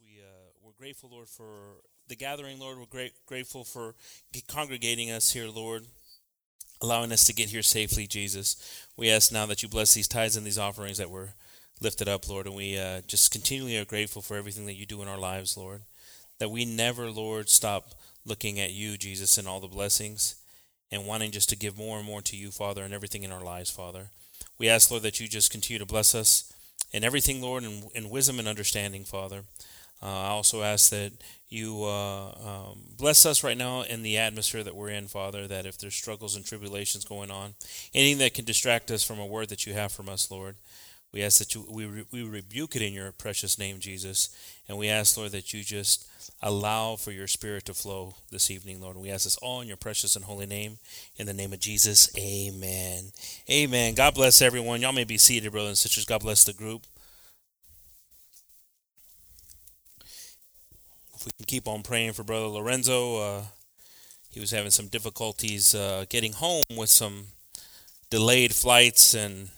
We uh, we're grateful, Lord, for the gathering, Lord. We're great, grateful for congregating us here, Lord, allowing us to get here safely, Jesus. We ask now that you bless these tithes and these offerings that were lifted up, Lord, and we uh, just continually are grateful for everything that you do in our lives, Lord. That we never, Lord, stop looking at you, Jesus, and all the blessings, and wanting just to give more and more to you, Father, and everything in our lives, Father. We ask, Lord, that you just continue to bless us in everything, Lord, in, in wisdom and understanding, Father. Uh, I also ask that you uh, um, bless us right now in the atmosphere that we're in, Father, that if there's struggles and tribulations going on, anything that can distract us from a word that you have from us, Lord, we ask that you, we, re, we rebuke it in your precious name, Jesus. And we ask, Lord, that you just allow for your spirit to flow this evening, Lord. And we ask this all in your precious and holy name. In the name of Jesus, amen. Amen. God bless everyone. Y'all may be seated, brothers and sisters. God bless the group. We can keep on praying for Brother Lorenzo, uh, he was having some difficulties uh, getting home with some delayed flights and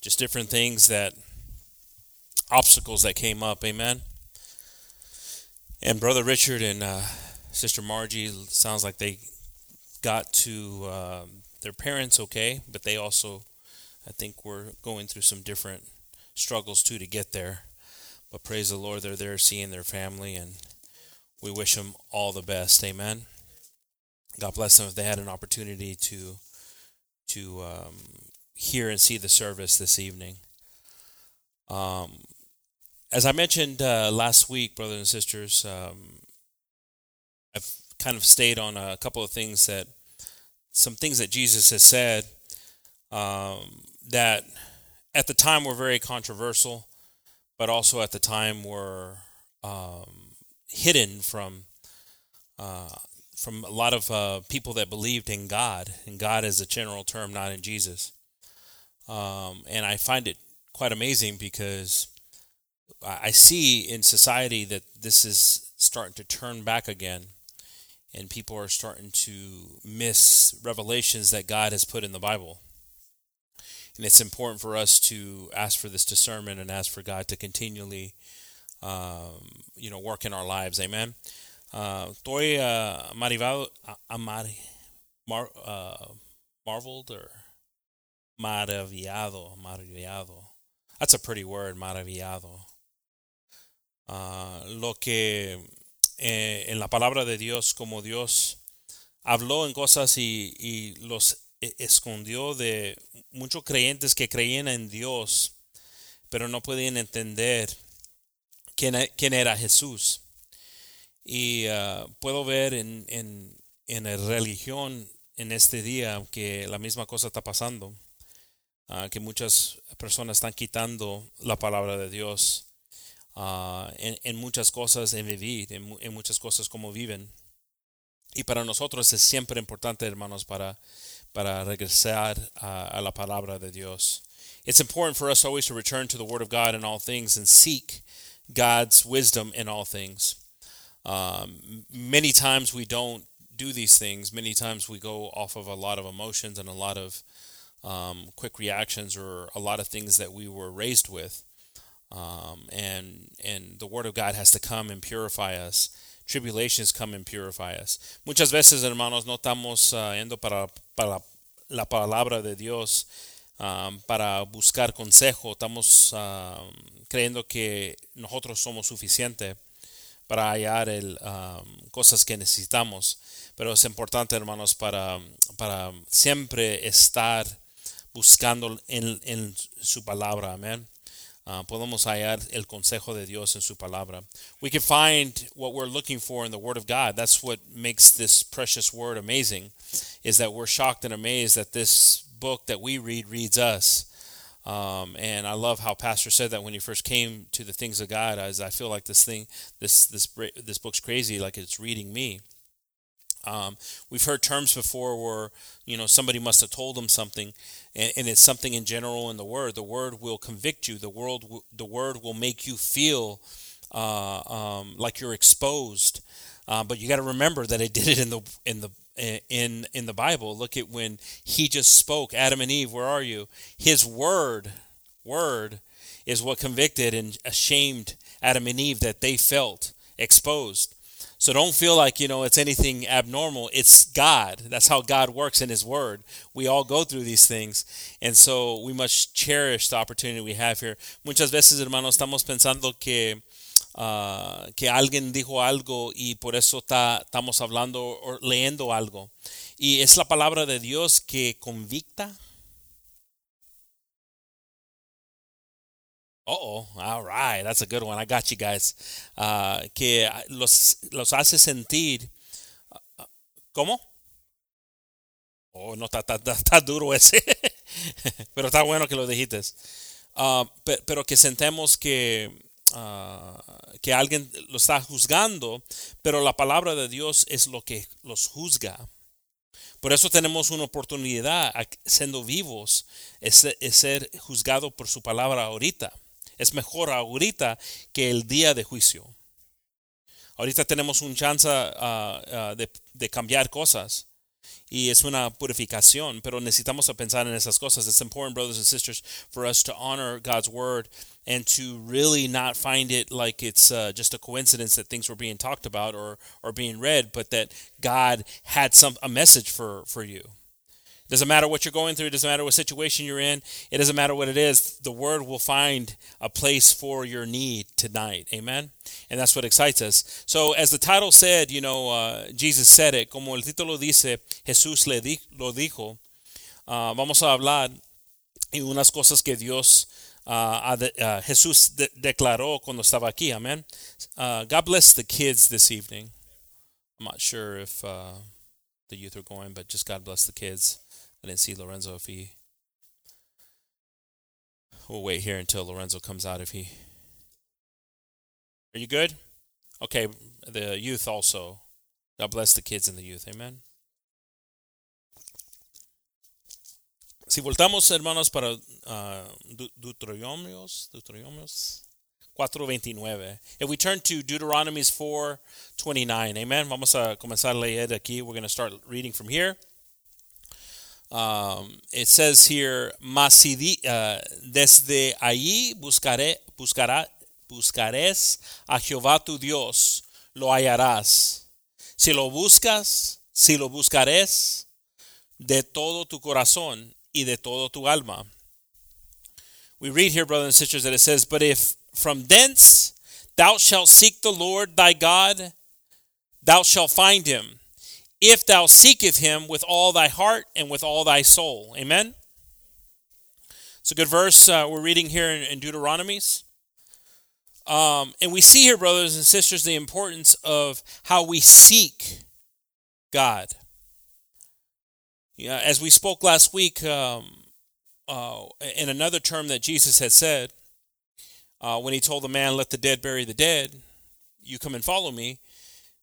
just different things that obstacles that came up. Amen. And Brother Richard and uh, Sister Margie sounds like they got to um, their parents okay, but they also, I think, were going through some different struggles too to get there. But praise the Lord, they're there seeing their family, and we wish them all the best. Amen. God bless them if they had an opportunity to to um, hear and see the service this evening. Um, as I mentioned uh, last week, brothers and sisters, um, I've kind of stayed on a couple of things that, some things that Jesus has said um, that at the time were very controversial, but also at the time were um, hidden from uh, from a lot of uh, people that believed in God, and God is a general term, not in Jesus. Um, and I find it quite amazing because I see in society that this is starting to turn back again, and people are starting to miss revelations that God has put in the Bible. And it's important for us to ask for this discernment and ask for God to continually, um, you know, work in our lives. Amen. Uh, estoy uh, marivado, amar, mar, uh, marveled or maravillado, maravillado. That's a pretty word, maravillado. Uh, lo que eh, en la palabra de Dios, como Dios habló en cosas y, y los escondió de muchos creyentes que creían en Dios, pero no podían entender quién, e, quién era Jesús. Y uh, puedo ver en, en, en la religión en este día que la misma cosa está pasando. Uh, que muchas personas están quitando la palabra de Dios uh, en, en, muchas cosas en vivir, en, muchas cosas como viven. Y para nosotros es siempre importante, hermanos, para, para regresar a, a la palabra de Dios. It's important for us always to return to the Word of God in all things and seek God's wisdom in all things. Um, many times we don't do these things. Many times we go off of a lot of emotions and a lot of um, quick reactions or a lot of things that we were raised with. Um, and and the word of God has to come and purify us. Tribulations come and purify us. Muchas veces, hermanos, no estamos uh, yendo para, la palabra de Dios um, para buscar consejo. Estamos uh, creyendo que nosotros somos suficientes para hallar el, um, cosas que necesitamos. Pero es importante, hermanos, para, para siempre estar buscando en, en su palabra. Amén. Uh, podemos hallar el consejo de Dios en su palabra. We can find what we're looking for in the Word of God. That's what makes this precious Word amazing, is that we're shocked and amazed that this book that we read reads us. Um, and I love how Pastor said that when he first came to the things of God, as I feel like this thing, this this this book's crazy, like it's reading me. Um, we've heard terms before where you know somebody must have told them something, and, and, it's something in general in the word. The word will convict you. The word the word will make you feel uh, um, like you're exposed. Uh, but you got to remember that it did it in the in the in in the Bible. Look at when he just spoke. Adam and Eve, where are you? His word, word, is what convicted and ashamed Adam and Eve that they felt exposed. So don't feel like, you know, it's anything abnormal. It's God. That's how God works in His Word. We all go through these things. And so we must cherish the opportunity we have here. Muchas veces, hermanos, estamos pensando que, uh, que alguien dijo algo y por eso está, estamos hablando o leyendo algo. Y es la palabra de Dios que convicta. Oh, all right, that's a good one. I got you guys. Uh, que los, los hace sentir. Uh, ¿Cómo? Oh, no, está, está, está duro ese. pero está bueno que lo dijiste. Uh, pero, que sentemos que, que alguien lo está juzgando, pero la palabra de Dios es lo que los juzga. Por eso tenemos una oportunidad, siendo vivos, es, es ser juzgado por su palabra ahorita. Es mejor ahorita que el día de juicio. Ahorita tenemos un chance uh, uh, de, de, cambiar cosas y es una purificación, pero necesitamos pensar en esas cosas. It's important, brothers and sisters, for us to honor God's word and to really not find it like it's uh, just a coincidence that things were being talked about or, or being read, but that God had some a message for, for you. Doesn't matter what you're going through, it doesn't matter what situation you're in, it doesn't matter what it is, the word will find a place for your need tonight. Amen. And that's what excites us. So, as the title said, you know, uh, Jesus said it, como el título dice, Jesús le di lo dijo. Uh, vamos a hablar y unas cosas que Dios, uh, uh Jesús de declaró cuando estaba aquí. Amen. Uh, God bless the kids this evening. I'm not sure if uh, the youth are going, but just God bless the kids. I didn't see Lorenzo if he. We'll wait here until Lorenzo comes out if he. Are you good? Okay, the youth also. God bless the kids and the youth. Amen. Si voltamos, hermanos, para uh, Deuteronomios, Deuteronomios 4:29. If we turn to Deuteronomy 4:29, amen. Vamos a comenzar a leer aquí. We're going to start reading from here. Um, it says here, Masidi, uh, desde allí buscaré, buscará, buscarás a Jehová tu Dios, lo hallarás. Si lo buscas, si lo buscarás de todo tu corazón y de todo tu alma. We read here, brothers and sisters, that it says, But if from thence thou shalt seek the Lord thy God, thou shalt find him if thou seeketh him with all thy heart and with all thy soul. Amen. It's a good verse uh, we're reading here in, in Deuteronomies. Um, and we see here, brothers and sisters, the importance of how we seek God. Yeah, as we spoke last week, um, uh, in another term that Jesus had said, uh, when he told the man, Let the dead bury the dead, you come and follow me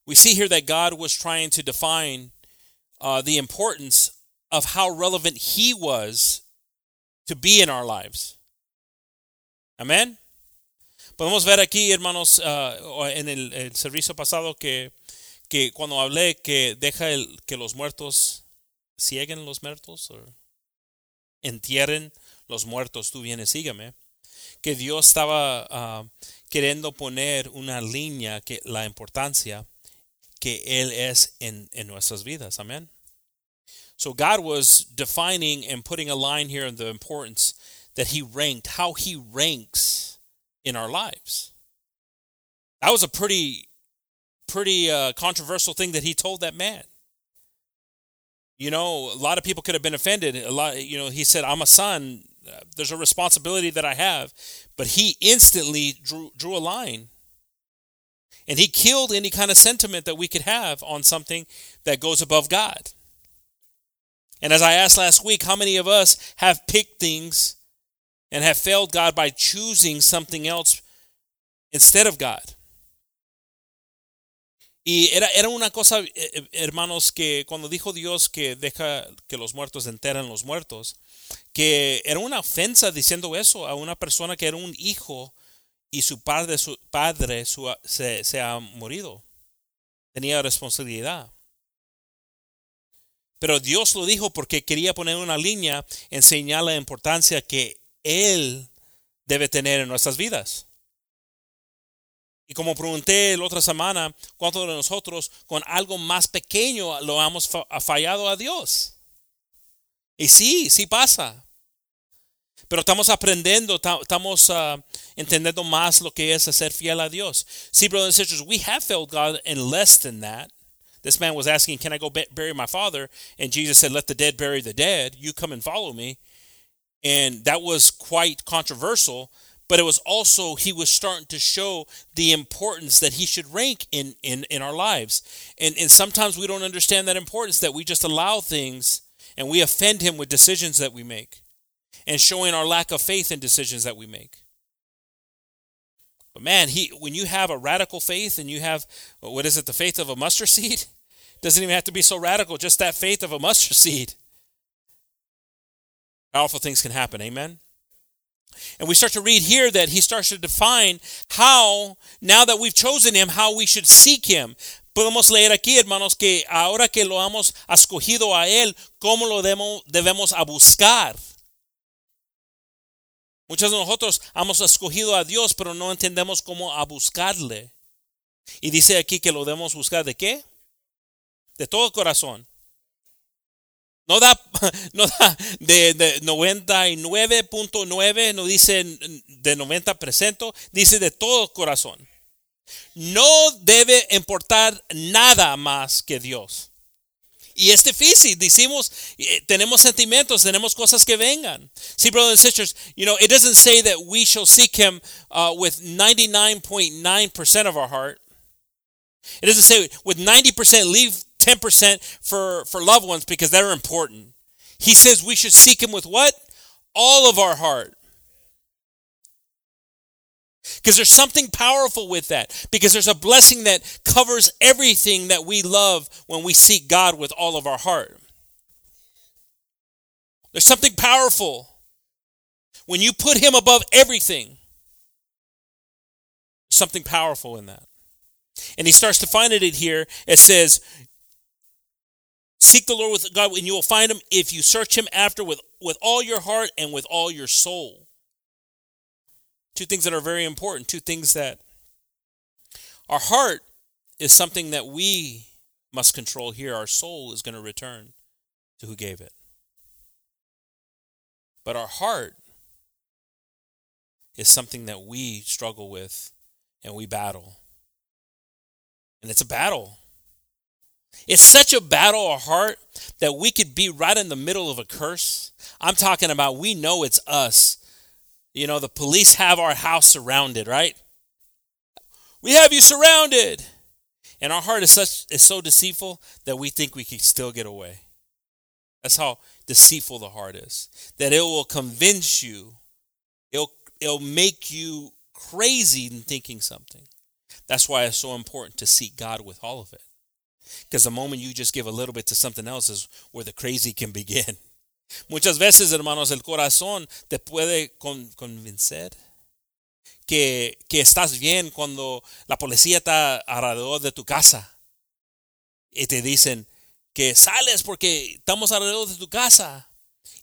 we see here that God was trying to define uh, the importance of how relevant He was to be in our lives. Amén. Podemos ver aquí, hermanos, uh, en el, el, servicio pasado que, que cuando hablé que deja el, que los muertos cieguen los muertos o entierren los muertos, tú vienes, sígame. Que Dios estaba uh, queriendo poner una línea que la importancia que Él es en, en nuestras vidas. Amen. So God was defining and putting a line here in the importance that He ranked, how He ranks in our lives. That was a pretty, pretty uh, controversial thing that He told that man. You know, a lot of people could have been offended. A lot, you know, he said, "I'm a son. There's a responsibility that I have," but he instantly drew drew a line and he killed any kind of sentiment that we could have on something that goes above God. And as I asked last week, how many of us have picked things and have failed God by choosing something else instead of God? Y era, era una cosa, eh, eh, hermanos, que cuando dijo Dios que deja que los muertos enteran los muertos, que era una ofensa diciendo eso a una persona que era un hijo y su padre, su padre su, se, se ha morido. Tenía responsabilidad. Pero Dios lo dijo porque quería poner una línea, enseñar la importancia que Él debe tener en nuestras vidas. Y como pregunté la otra semana, ¿cuántos de nosotros con algo más pequeño lo hemos fallado a Dios? Y sí, sí pasa. Pero estamos aprendiendo, estamos uh, entendiendo más lo que es ser fiel a Dios. See, brothers and sisters, we have failed God in less than that. This man was asking, Can I go bury my father? And Jesus said, Let the dead bury the dead. You come and follow me. And that was quite controversial but it was also he was starting to show the importance that he should rank in in, in our lives and and sometimes we don't understand that importance that we just allow things and we offend him with decisions that we make and showing our lack of faith in decisions that we make but man he when you have a radical faith and you have what is it the faith of a mustard seed doesn't even have to be so radical just that faith of a mustard seed powerful things can happen amen and we start to read here that he starts to define how, now that we've chosen him, how we should seek him. Podemos leer aquí, hermanos, que ahora que lo hemos escogido a él, cómo lo debemos, a buscar. Muchos de nosotros hemos escogido a Dios, pero no entendemos cómo a buscarle. Y dice aquí que lo debemos buscar de qué? De todo corazón. No da, no da de, de 99.9, no dice de 90%, dice de todo corazón. No debe importar nada más que Dios. Y es difícil, decimos, eh, tenemos sentimientos, tenemos cosas que vengan. See, brothers and sisters, you know, it doesn't say that we shall seek Him uh, with 99.9% of our heart. It doesn't say with 90% leave 10% for, for loved ones because they're important. He says we should seek him with what? All of our heart. Because there's something powerful with that. Because there's a blessing that covers everything that we love when we seek God with all of our heart. There's something powerful when you put Him above everything. Something powerful in that. And he starts to find it in here. It says, Seek the Lord with God, and you will find him if you search him after with, with all your heart and with all your soul. Two things that are very important, two things that our heart is something that we must control here. Our soul is going to return to who gave it. But our heart is something that we struggle with and we battle. And it's a battle. It's such a battle of heart that we could be right in the middle of a curse. I'm talking about we know it's us. You know, the police have our house surrounded, right? We have you surrounded. And our heart is such is so deceitful that we think we can still get away. That's how deceitful the heart is. That it will convince you. It'll it'll make you crazy in thinking something. That's why it's so important to seek God with all of it. Because the moment you just give a little bit to something else is where the crazy can begin. Muchas veces, hermanos, el corazón te puede con, convencer que, que estás bien cuando la policía está alrededor de tu casa y te dicen que sales porque estamos alrededor de tu casa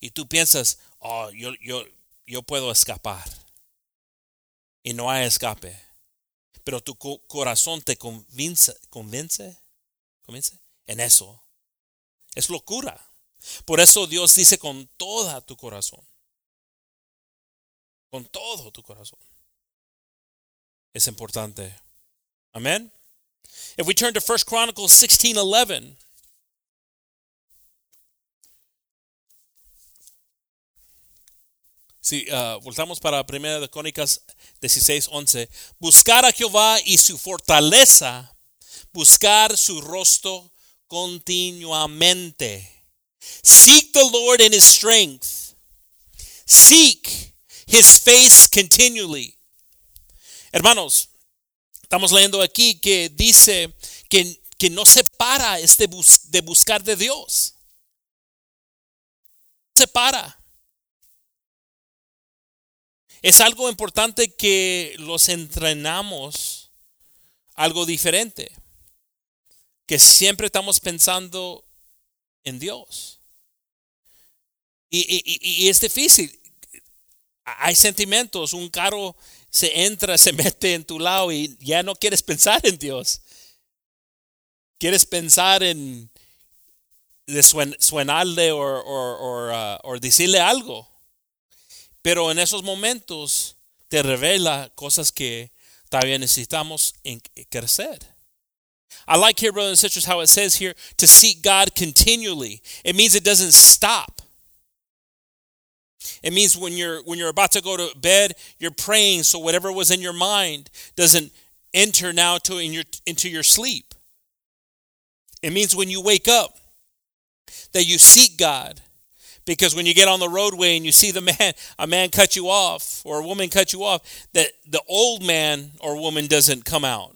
y tú piensas, oh, yo, yo, yo puedo escapar. Y no hay escape. Pero tu corazón te convence, convence Comience en eso. Es locura. Por eso Dios dice con toda tu corazón. Con todo tu corazón. Es importante. Amén. If we turn to 1 Chronicles 16:11, Si uh, voltamos para Primera de Crónicas 16:11, buscar a Jehová y su fortaleza buscar su rostro continuamente. Seek the Lord in his strength. Seek his face continually. Hermanos, estamos leyendo aquí que dice que, que no se para este de buscar de Dios. Se para. Es algo importante que los entrenamos algo diferente que siempre estamos pensando en Dios. Y, y, y, es difícil. Hay sentimientos. Un carro se entra, se mete en tu lado y ya no quieres pensar en Dios. Quieres pensar en suenarle o, o, uh, decirle algo. Pero en esos momentos te revela cosas que todavía necesitamos en crecer. I like here, brothers and sisters, how it says here to seek God continually. It means it doesn't stop. It means when you're when you're about to go to bed, you're praying so whatever was in your mind doesn't enter now to in your into your sleep. It means when you wake up that you seek God. Because when you get on the roadway and you see the man, a man cut you off or a woman cut you off, that the old man or woman doesn't come out.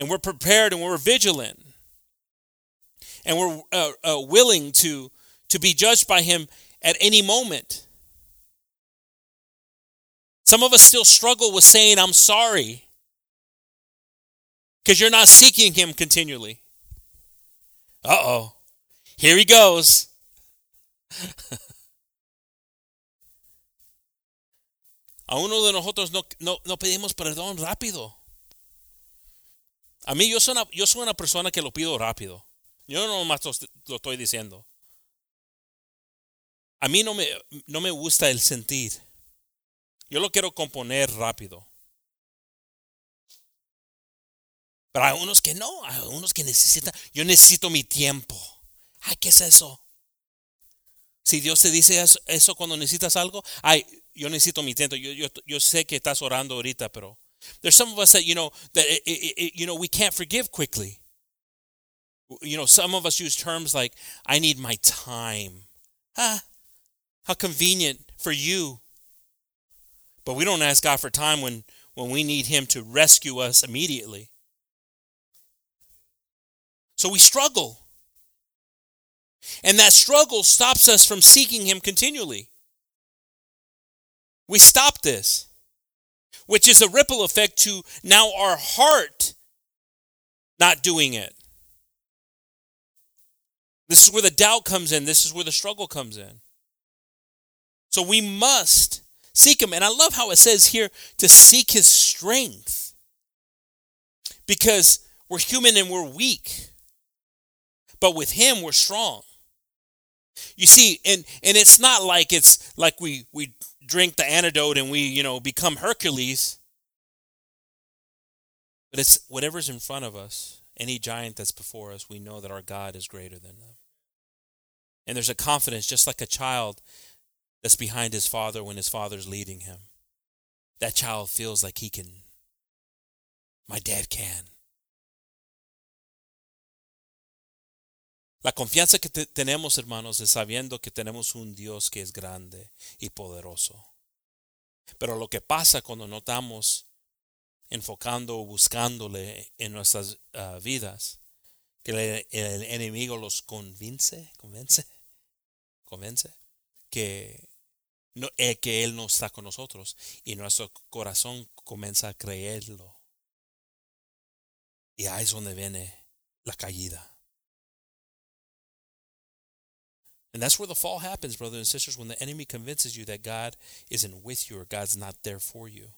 And we're prepared and we're vigilant. And we're uh, uh, willing to to be judged by him at any moment. Some of us still struggle with saying, I'm sorry, because you're not seeking him continually. Uh oh, here he goes. A uno de nosotros no, no, no, pedimos perdón rápido. A mí yo soy, una, yo soy una persona que lo pido rápido. Yo no más lo, lo estoy diciendo. A mí no me, no me gusta el sentir. Yo lo quiero componer rápido. Pero hay unos que no, hay unos que necesitan. Yo necesito mi tiempo. Ay, ¿qué es eso? Si Dios te dice eso, cuando necesitas algo, ay, yo necesito mi tiempo. Yo, sé que estás orando ahorita, pero there's some of us that you know that it, it, it, you know we can't forgive quickly. You know, some of us use terms like "I need my time." Ah, how convenient for you. But we don't ask God for time when, when we need Him to rescue us immediately. So we struggle. And that struggle stops us from seeking Him continually. We stop this, which is a ripple effect to now our heart not doing it. This is where the doubt comes in. This is where the struggle comes in. So we must seek him. And I love how it says here to seek his strength. Because we're human and we're weak. But with him we're strong. You see, and and it's not like it's like we we drink the antidote and we, you know, become Hercules. But it's whatever's in front of us, any giant that's before us, we know that our God is greater than them. And there's a confidence, just like a child that's behind his father when his father's leading him. That child feels like he can. My dad can. La confianza que te tenemos, hermanos, es sabiendo que tenemos un Dios que es grande y poderoso. Pero lo que pasa cuando no estamos enfocando o buscándole en nuestras uh, vidas, que el, el enemigo los convence, convence, convence, que no, es que Él no está con nosotros y nuestro corazón comienza a creerlo. Y ahí es donde viene la caída. And that's where the fall happens, brothers and sisters, when the enemy convinces you that God isn't with you or God's not there for you.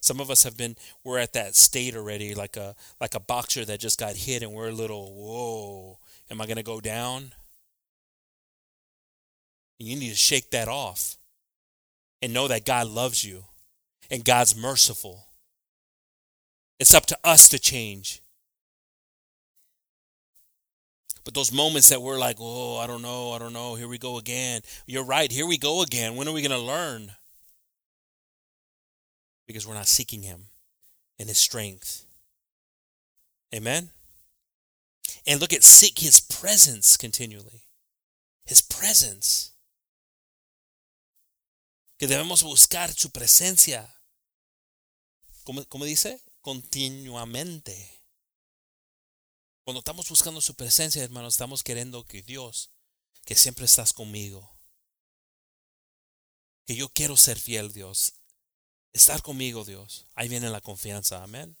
Some of us have been we're at that state already, like a like a boxer that just got hit and we're a little, whoa, am I gonna go down? You need to shake that off and know that God loves you and God's merciful. It's up to us to change. But those moments that we're like, oh, I don't know, I don't know, here we go again. You're right, here we go again. When are we going to learn? Because we're not seeking Him in His strength. Amen? And look at seek His presence continually. His presence. Que debemos buscar su presencia. ¿Cómo, cómo dice? Continuamente. Cuando estamos buscando su presencia, hermanos, estamos queriendo que Dios, que siempre estás conmigo, que yo quiero ser fiel, Dios, estar conmigo, Dios. Ahí viene la confianza, amén.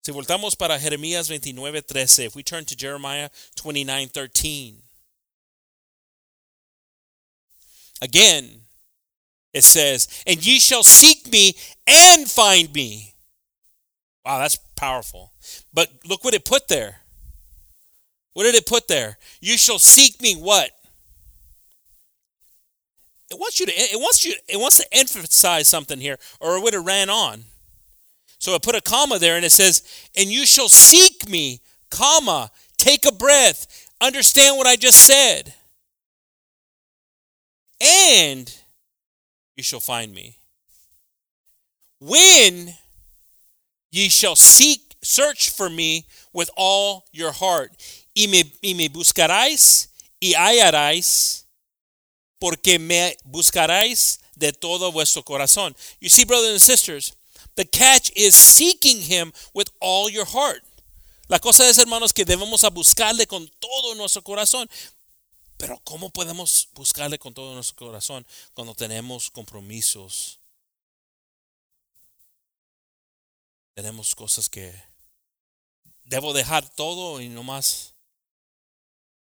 Si voltamos para Jeremías 29, 13, if we turn to Jeremiah 29, 13. Again, It says, And ye shall seek me and find me. Wow, that's powerful. But look what it put there. What did it put there? You shall seek me what? It wants you to it wants you it wants to emphasize something here, or it would have ran on. So I put a comma there and it says, and you shall seek me, comma, take a breath, understand what I just said. And you shall find me. When ye shall seek, search for me with all your heart. Y me, y me buscaráis y hallaréis, porque me buscaráis de todo vuestro corazón. You see, brothers and sisters, the catch is seeking him with all your heart. La cosa es, hermanos, que debemos a buscarle con todo nuestro corazón. Pero ¿cómo podemos buscarle con todo nuestro corazón cuando tenemos compromisos? Tenemos cosas que debo dejar todo y no más.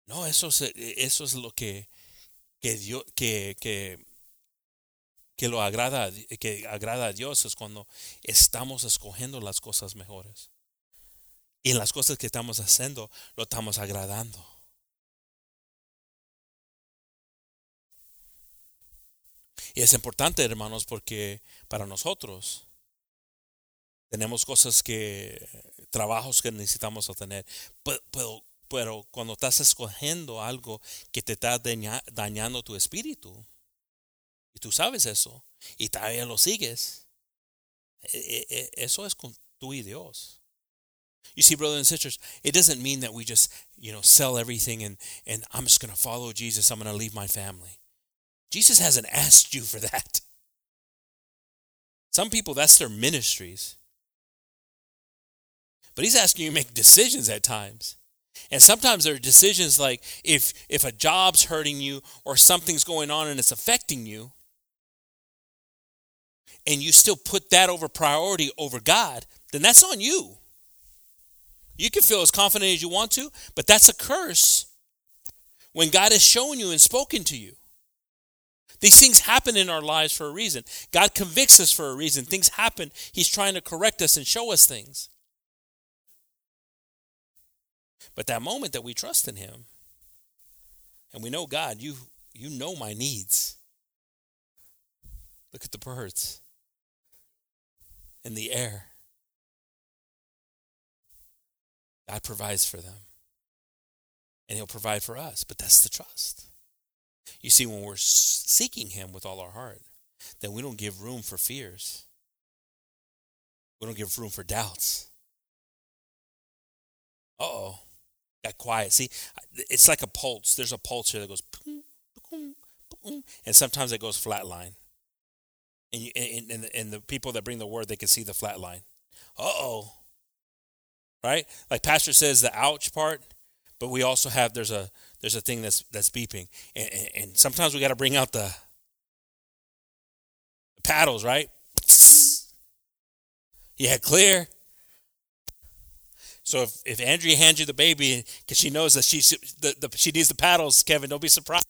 No, eso es, eso es lo que, que, Dios, que, que lo agrada, que agrada a Dios es cuando estamos escogiendo las cosas mejores. Y en las cosas que estamos haciendo, lo estamos agradando. Y es importante, hermanos, porque para nosotros tenemos cosas que, trabajos que necesitamos obtener. Pero, pero, cuando estás escogiendo algo que te está dañando tu espíritu, y tú sabes eso, y todavía lo sigues, e, e, e, eso es con tú y Dios. You see, brothers and sisters, it doesn't mean that we just, you know, sell everything and, and I'm just going to follow Jesus. I'm going to leave my family. Jesus hasn't asked you for that. Some people, that's their ministries. But he's asking you to make decisions at times. And sometimes there are decisions like if if a job's hurting you or something's going on and it's affecting you, and you still put that over priority over God, then that's on you. You can feel as confident as you want to, but that's a curse when God has shown you and spoken to you. These things happen in our lives for a reason. God convicts us for a reason. Things happen. He's trying to correct us and show us things. But that moment that we trust in Him and we know, God, you, you know my needs. Look at the birds in the air. God provides for them. And He'll provide for us. But that's the trust. You see, when we're seeking Him with all our heart, then we don't give room for fears. We don't give room for doubts. Uh oh. Got quiet. See, it's like a pulse. There's a pulse here that goes, boom, boom, boom, and sometimes it goes flatline. And, you, and, and, and the people that bring the word, they can see the flat line. Uh oh. Right? Like Pastor says, the ouch part, but we also have, there's a, there's a thing that's that's beeping, and, and, and sometimes we got to bring out the, the paddles, right? Yeah, clear. So if, if Andrea hands you the baby because she knows that she the, the, she needs the paddles, Kevin, don't be surprised.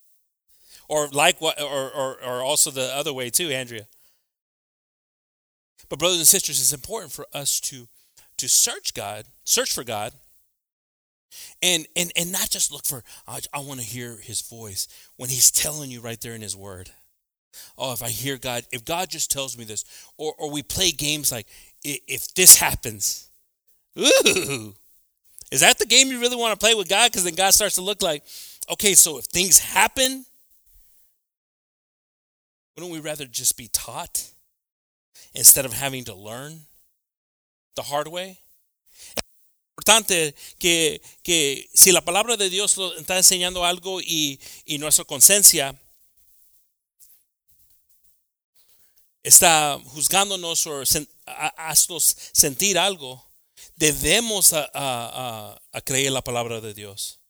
Or like what, or, or or also the other way too, Andrea. But brothers and sisters, it's important for us to to search God, search for God, and and and not just look for I, I want to hear his voice when he's telling you right there in his word. Oh if i hear god if god just tells me this or or we play games like if this happens. Ooh. Is that the game you really want to play with god? Because then god starts to look like okay so if things happen wouldn't we rather just be taught instead of having to learn the hard way importante que, que si la palabra de Dios lo está enseñando algo y, y nuestra conciencia está juzgándonos o haznos sentir algo, debemos a, a, creer la palabra de Dios.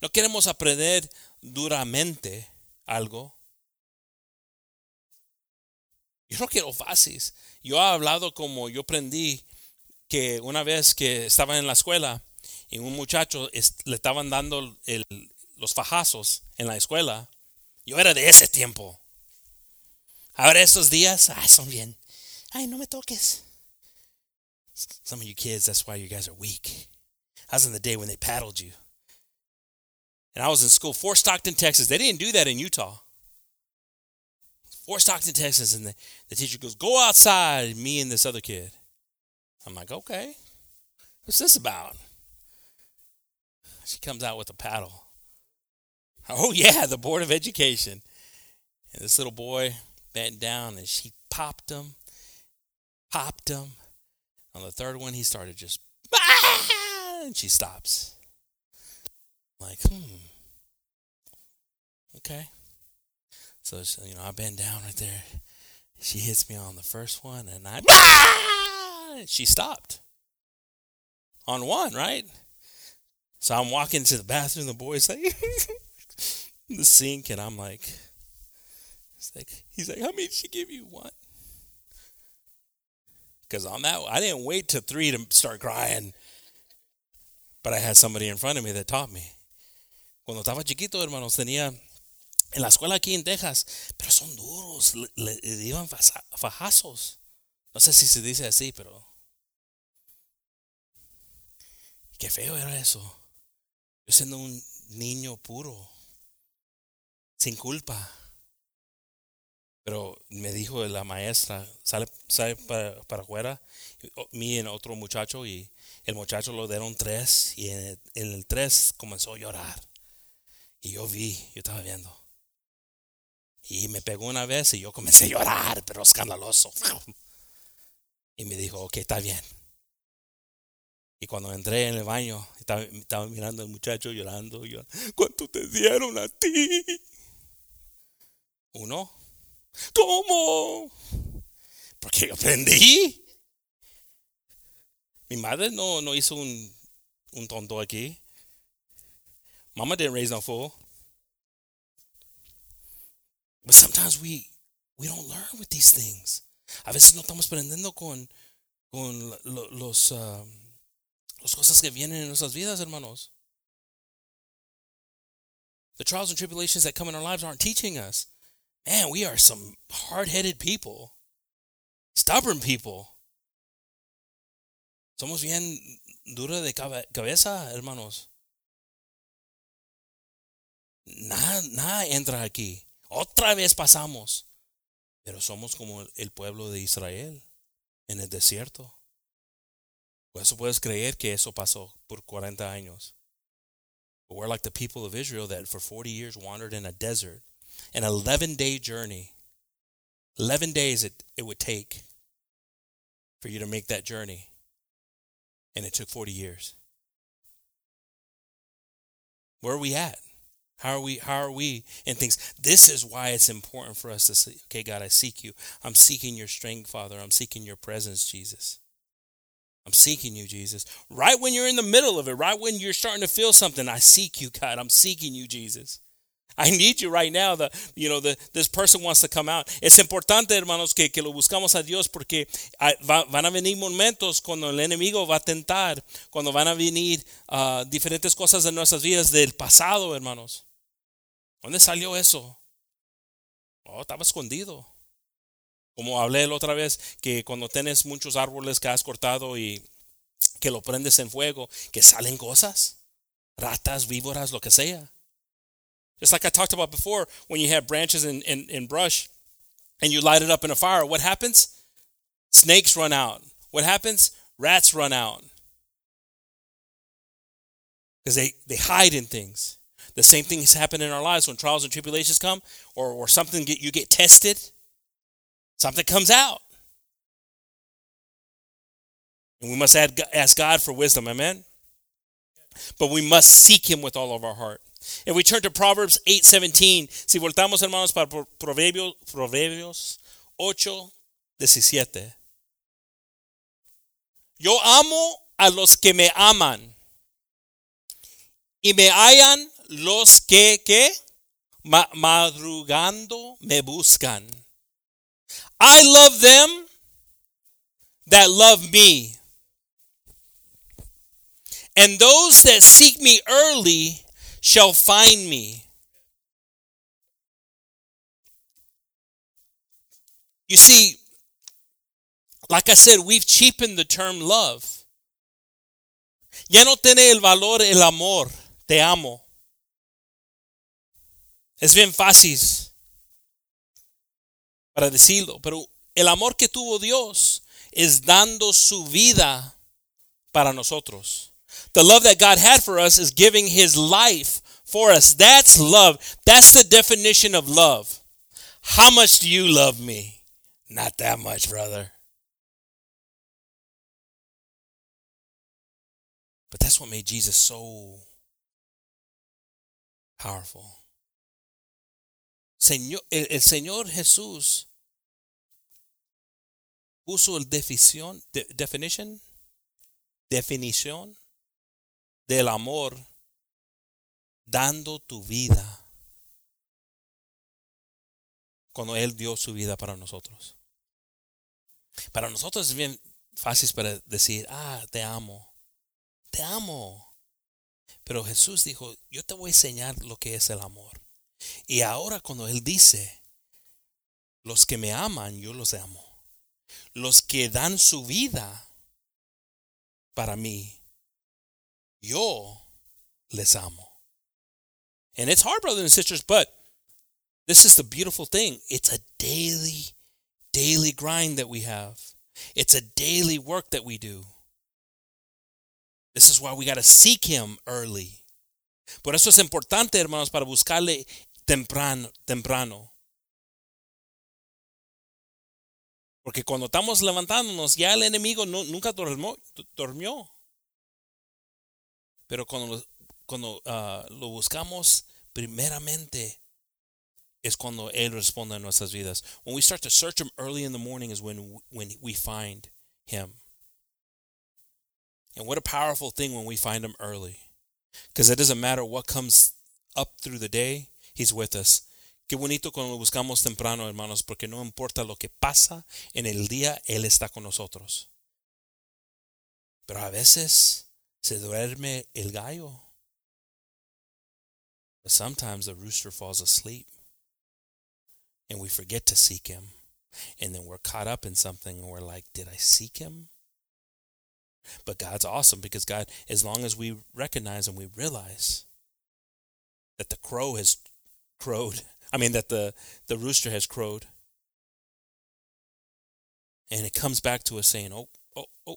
No queremos aprender duramente algo. Yo no quiero fácil. Yo he hablado como yo aprendí que una vez que estaba en la escuela y un muchacho le estaban dando los fajazos en la escuela Yo era de ese tiempo. Ahora estos días, ah, son bien. Ay, no me toques. Some of you kids, that's why you guys are weak. I was in the day when they paddled you. And I was in school, Fort Stockton, Texas. They didn't do that in Utah. Fort Stockton, Texas, and the, the teacher goes, Go outside, me and this other kid. I'm like, Okay, what's this about? She comes out with a paddle. Oh, yeah, the Board of Education. And this little boy bent down and she popped him, popped him. On the third one, he started just, ah! and she stops. Like, hmm, okay. So, you know, I bend down right there. She hits me on the first one, and I, ah! She stopped on one, right? So I'm walking to the bathroom. The boy's like, the sink, and I'm like, it's like he's like, how many did she give you? One. Because on that, I didn't wait till three to start crying, but I had somebody in front of me that taught me. Cuando estaba chiquito, hermanos, tenía en la escuela aquí en Texas, pero son duros, le, le, le iban fajazos. No sé si se dice así, pero qué feo era eso. Yo siendo un niño puro sin culpa. Pero me dijo la maestra, sale, para, para afuera, mí y otro muchacho, y el muchacho lo dieron tres, y en el, en el tres comenzó a llorar. Y yo vi, yo estaba viendo. Y me pegó una vez y yo comencé a llorar, pero escandaloso. Y me dijo, ok, está bien. Y cuando entré en el baño, estaba, mirando al muchacho llorando. ¿Cuánto te dieron a ti? Uno. ¿Cómo? Porque aprendí. Mi madre no, no hizo un, un tonto aquí. Mama didn't raise no fool. But sometimes we, we don't learn with these things. A veces no estamos aprendiendo con, con los, um, las cosas que vienen en nuestras vidas, hermanos. The trials and tribulations that come in our lives aren't teaching us man, we are some hard headed people, stubborn people. Somos bien dura de cabeza, hermanos. Nada, nada entra aquí. Otra vez pasamos. Pero somos como el pueblo de Israel en el desierto. Por eso puedes creer que eso pasó por 40 años. But we're like the people of Israel that for 40 years wandered in a desert an 11 day journey. 11 days it, it would take for you to make that journey. And it took 40 years. Where are we at? How are we how are we in things? This is why it's important for us to say, okay, God, I seek you. I'm seeking your strength, Father. I'm seeking your presence, Jesus. I'm seeking you, Jesus. Right when you're in the middle of it, right when you're starting to feel something, I seek you, God. I'm seeking you, Jesus. I need you right now. The, you know, the, this person wants to come out. Es importante, hermanos, que, que lo buscamos a Dios porque va, van a venir momentos cuando el enemigo va a tentar, cuando van a venir uh, diferentes cosas de nuestras vidas del pasado, hermanos. ¿Dónde salió eso? Oh, estaba escondido. Como hablé la otra vez, que cuando tienes muchos árboles que has cortado y que lo prendes en fuego, que salen cosas, ratas, víboras, lo que sea. Just like I talked about before, when you have branches and, and, and brush and you light it up in a fire, what happens? Snakes run out. What happens? Rats run out. Because they, they hide in things. The same thing has happened in our lives when trials and tribulations come or, or something get you get tested, something comes out. And we must ask God for wisdom, amen? But we must seek him with all of our heart. If we turn to Proverbs 8:17, si voltamos hermanos para Proverbios, Proverbios 8, 17. Yo amo a los que me aman y me hallan los que, que madrugando me buscan. I love them that love me. And those that seek me early shall find me. You see, like I said, we've cheapened the term love. Ya no tiene el valor el amor, te amo. Es bien fácil para decirlo, pero el amor que tuvo Dios es dando su vida para nosotros. The love that God had for us is giving his life for us. That's love. That's the definition of love. How much do you love me? Not that much, brother. But that's what made Jesus so powerful. Señor, el, Señor Jesús puso el definición, de, definition, definición del amor dando tu vida cuando Él dio su vida para nosotros. Para nosotros es bien fácil para decir, ah, te amo, te amo. Pero Jesús dijo, yo te voy a enseñar lo que es el amor. Y ahora cuando Él dice, los que me aman, yo los amo. Los que dan su vida para mí, yo les amo. And it's hard, brothers and sisters, but this is the beautiful thing. It's a daily, daily grind that we have. It's a daily work that we do. This is why we got to seek Him early. Por eso es importante, hermanos, para buscarle temprano, temprano. Porque cuando estamos levantándonos, ya el enemigo no, nunca dormió, dormió. Pero cuando, cuando uh, lo buscamos primeramente, es cuando Él responde a nuestras vidas. When we start to search Him early in the morning is when, when we find Him. And what a powerful thing when we find Him early. Because it doesn't matter what comes up through the day, He's with us. Qué bonito cuando lo buscamos temprano, hermanos, porque no importa lo que pasa en el día, Él está con nosotros. Pero a veces se duerme el gallo. But sometimes the rooster falls asleep and we forget to seek him. And then we're caught up in something and we're like, did I seek him? But God's awesome because God, as long as we recognize and we realize that the crow has crowed, I mean, that the, the rooster has crowed, and it comes back to us saying, oh, oh, oh,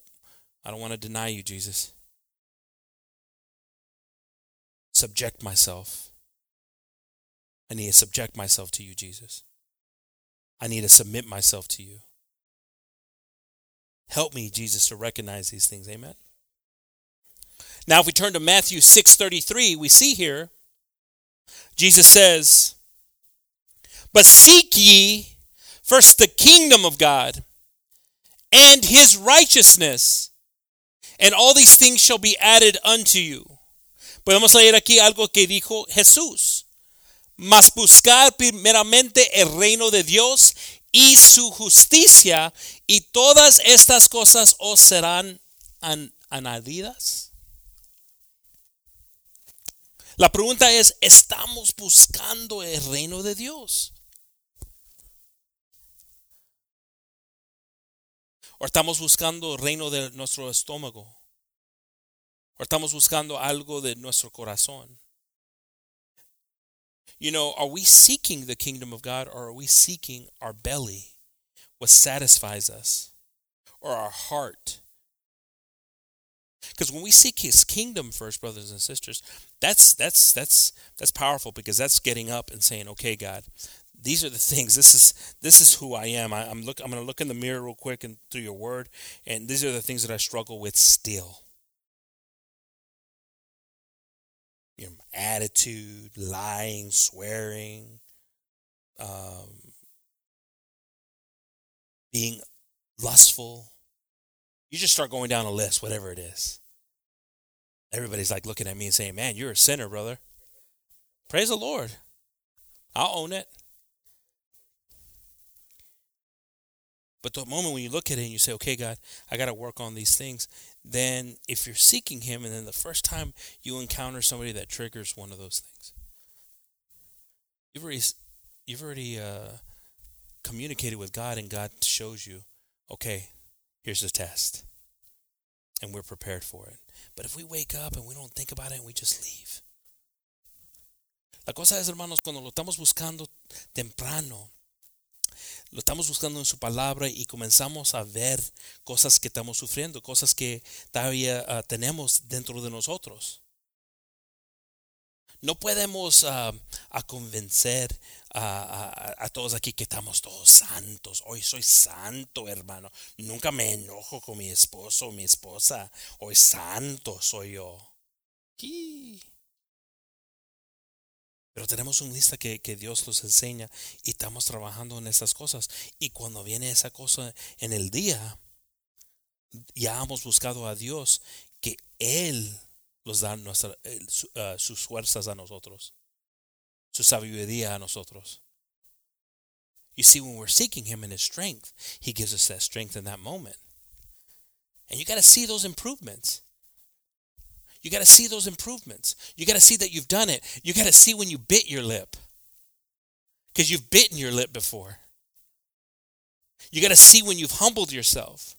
I don't want to deny you, Jesus. Subject myself. I need to subject myself to you, Jesus. I need to submit myself to you. Help me, Jesus, to recognize these things. Amen. Now, if we turn to Matthew 6:33, we see here Jesus says, "But seek ye first the kingdom of God and his righteousness, and all these things shall be added unto you." Podemos leer aquí algo que dijo Jesús. Mas buscar primeramente el reino de Dios y su justicia, y todas estas cosas os serán añadidas. La pregunta es, ¿estamos buscando el reino de Dios? ¿O estamos buscando el reino de nuestro estómago? ¿O estamos buscando algo de nuestro corazón? You know, are we seeking the kingdom of God or are we seeking our belly, what satisfies us, or our heart? Because when we seek his kingdom first, brothers and sisters, that's that's that's that's powerful because that's getting up and saying, Okay, God, these are the things. This is this is who I am. I, am look I'm gonna look in the mirror real quick and through your word, and these are the things that I struggle with still. your attitude, lying, swearing, um, being lustful. You just start going down a list, whatever it is. Everybody's like looking at me and saying, Man, you're a sinner, brother. Praise the Lord. I'll own it. But the moment when you look at it and you say, okay, God, I got to work on these things, then if you're seeking Him and then the first time you encounter somebody that triggers one of those things, you've already, you've already uh, communicated with God and God shows you, okay, here's the test. And we're prepared for it. But if we wake up and we don't think about it and we just leave. La cosa es, hermanos, cuando lo estamos buscando temprano, lo estamos buscando en su palabra y comenzamos a ver cosas que estamos sufriendo, cosas que todavía uh, tenemos dentro de nosotros. No podemos uh, a convencer a, todos aquí que estamos todos santos. Hoy soy santo, hermano. Nunca me enojo con mi esposo o mi esposa. Hoy santo soy yo. Pero tenemos un lista que, que, Dios nos enseña y estamos trabajando en esas cosas. Y cuando viene esa cosa en el día, ya hemos buscado a Dios que Él nos da nuestra, uh, sus fuerzas a nosotros, su sabiduría a nosotros. You see, when we're seeking Him in His strength, He gives us that strength in that moment. And you got to see those improvements. You got to see those improvements. You got to see that you've done it. You got to see when you bit your lip. Because you've bitten your lip before. You got to see when you've humbled yourself.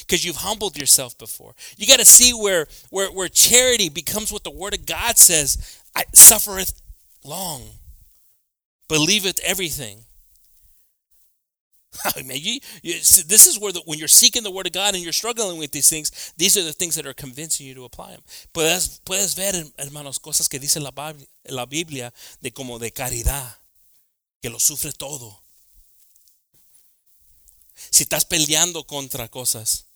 Because you've humbled yourself before. You got to see where, where, where charity becomes what the Word of God says I suffereth long, believeth everything. Man, you, you, this is where the, when you're seeking the word of God and you're struggling with these things, these are the things that are convincing you to apply them. Puedes, puedes ver, hermanos, cosas que dice la, la Biblia de como de caridad, que lo sufre todo. Si estás peleando contra cosas.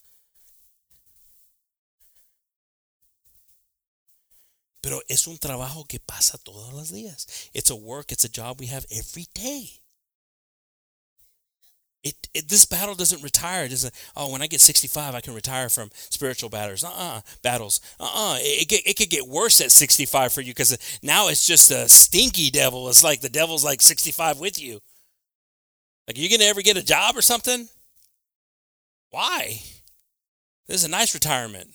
Pero es un trabajo que pasa todos los días. It's a work, it's a job we have every day. It, it, this battle doesn't retire. It doesn't. Oh, when I get 65, I can retire from spiritual battles. Uh-uh, battles. Uh-uh. It, it, it could get worse at 65 for you because now it's just a stinky devil. It's like the devil's like 65 with you. Like, are you gonna ever get a job or something? Why? This is a nice retirement,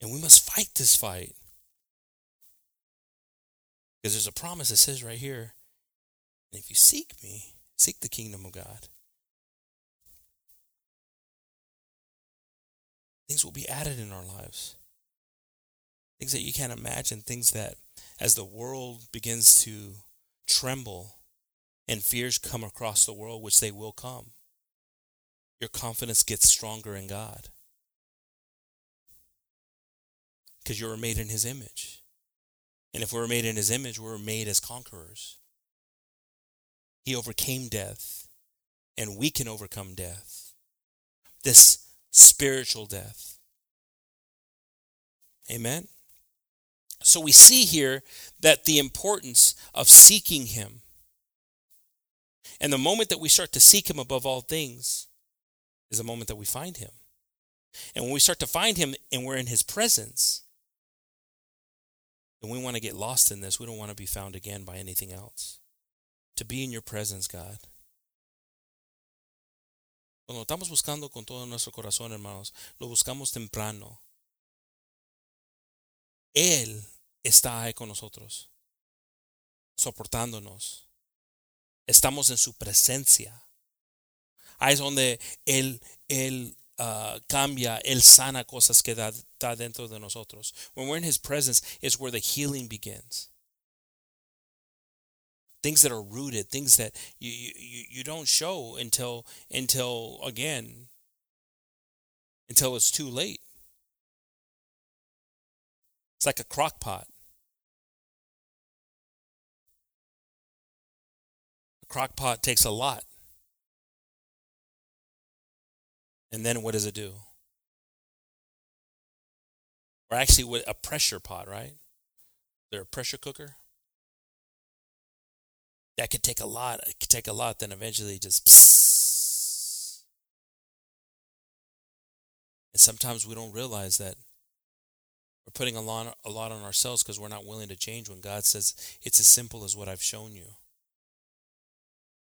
and we must fight this fight because there's a promise that says right here if you seek me, seek the kingdom of God, things will be added in our lives. Things that you can't imagine, things that as the world begins to tremble and fears come across the world, which they will come, your confidence gets stronger in God. Because you were made in his image. And if we're made in his image, we're made as conquerors. He overcame death, and we can overcome death. This spiritual death. Amen. So we see here that the importance of seeking Him. And the moment that we start to seek Him above all things is the moment that we find Him. And when we start to find Him and we're in His presence, then we want to get lost in this. We don't want to be found again by anything else. to be in your presence, God. Cuando estamos buscando con todo nuestro corazón, hermanos, lo buscamos temprano. Él está ahí con nosotros, soportándonos. Estamos en su presencia. Ahí es donde Él, él uh, cambia, Él sana cosas que da, da dentro de nosotros. When we're in His presence, is where the healing begins. things that are rooted, things that you, you, you don't show until until again until it's too late. It's like a crock pot. A crock pot takes a lot. And then what does it do? Or actually, with a pressure pot, right? They're a pressure cooker that could take a lot. It could take a lot, then eventually just. And sometimes we don't realize that we're putting a lot, a lot on ourselves because we're not willing to change when God says it's as simple as what I've shown you.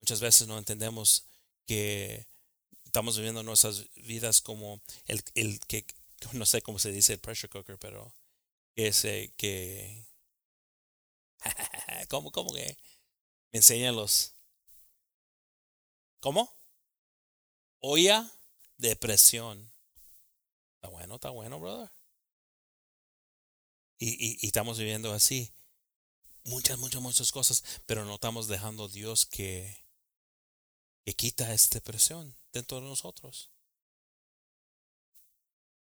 Muchas veces no entendemos que estamos viviendo nuestras vidas como el, el que, no sé cómo se dice el pressure cooker, pero ese que... ¿Cómo, cómo que? Enséñalos. ¿Cómo? Olla de presión. Está bueno, está bueno, brother. Y, y, y, estamos viviendo así. Muchas, muchas, muchas cosas, pero no estamos dejando a Dios que, que quita esta presión dentro de nosotros.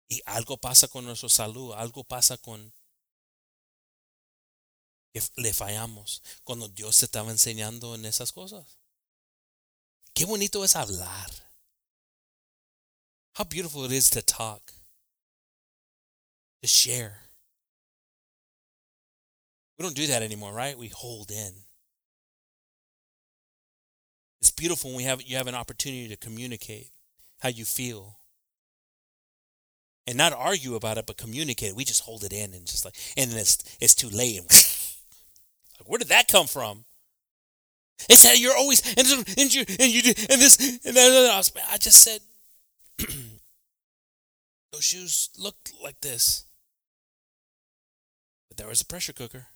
Y algo pasa con nuestra salud, algo pasa con que le fallamos cuando Dios se estaba enseñando en esas cosas. Qué bonito es hablar. How beautiful it is to talk, to share. We don't do that anymore, right? We hold in. It's beautiful when we have you have an opportunity to communicate how you feel. And not argue about it, but communicate. We just hold it in and just like and it's it's too late. And like, where did that come from? It's that you're always and, and you and you and this and that. I just said those shoes looked like this, but there was a pressure cooker,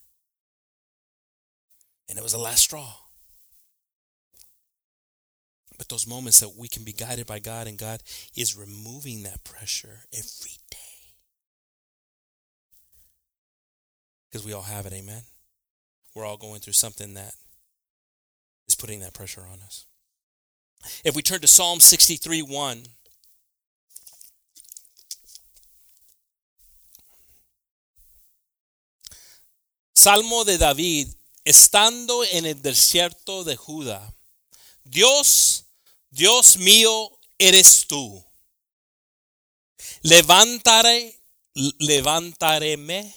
and it was the last straw. But those moments that we can be guided by God and God is removing that pressure every day. Because we all have it, amen? We're all going through something that is putting that pressure on us. If we turn to Psalm 63 1, Salmo de David, estando en el desierto de Judá. Dios, Dios mío, eres tú. Levantaré, levantaréme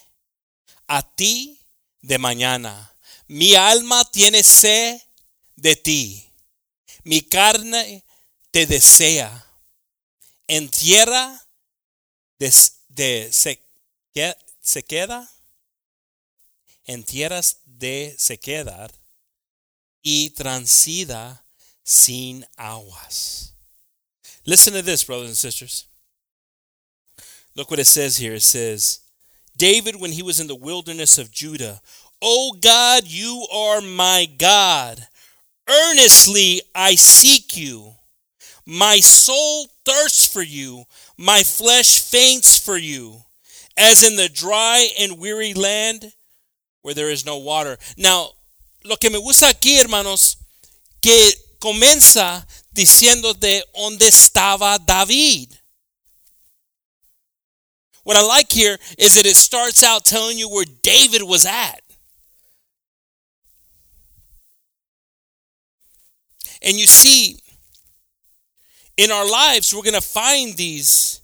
a ti de mañana. Mi alma tiene sed de ti. Mi carne te desea. En tierra de, se, se queda en tierras de sequedad y transida sin aguas. Listen to this, brothers and sisters. Look what it says here. It says, David, when he was in the wilderness of Judah, O God, you are my God. Earnestly I seek you. My soul thirsts for you. My flesh faints for you. As in the dry and weary land where there is no water. Now, lo que me gusta aquí, hermanos, que comienza diciendo de dónde estaba David. What I like here is that it starts out telling you where David was at. And you see, in our lives, we're going to find these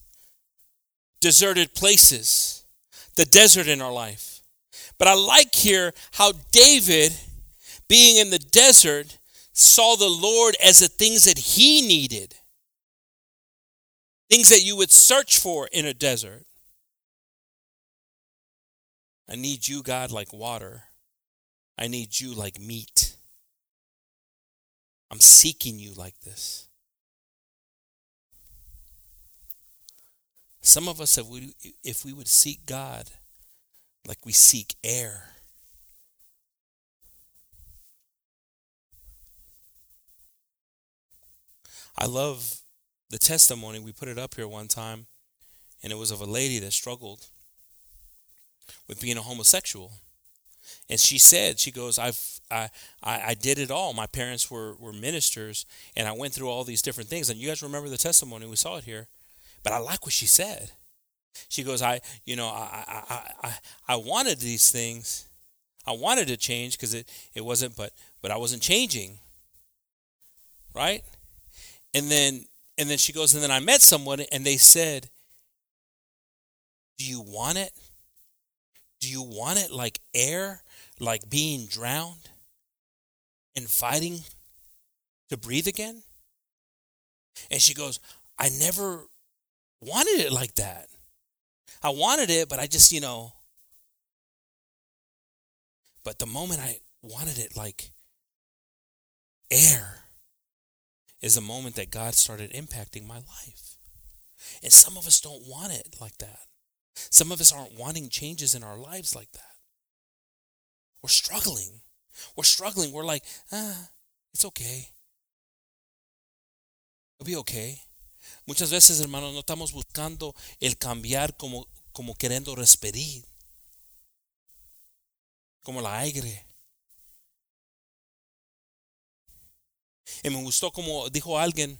deserted places, the desert in our life. But I like here how David, being in the desert, saw the Lord as the things that he needed. Things that you would search for in a desert. I need you, God, like water. I need you like meat. I'm seeking you like this. Some of us, if we, if we would seek God, like we seek air. I love the testimony. We put it up here one time, and it was of a lady that struggled with being a homosexual. And she said, she goes, I've I, I, I did it all. My parents were, were ministers and I went through all these different things. And you guys remember the testimony, we saw it here. But I like what she said. She goes, I, you know, I, I, I, I wanted these things. I wanted to change because it, it wasn't, but, but I wasn't changing. Right? And then, and then she goes, and then I met someone and they said, do you want it? Do you want it like air, like being drowned and fighting to breathe again? And she goes, I never wanted it like that. I wanted it, but I just, you know. But the moment I wanted it like air is the moment that God started impacting my life. And some of us don't want it like that. Some of us aren't wanting changes in our lives like that. We're struggling. We're struggling. We're like, ah, it's okay. It'll be okay. Muchas veces, hermanos, no estamos buscando el cambiar como, como queriendo respirar, como la aire. Y me gustó como dijo alguien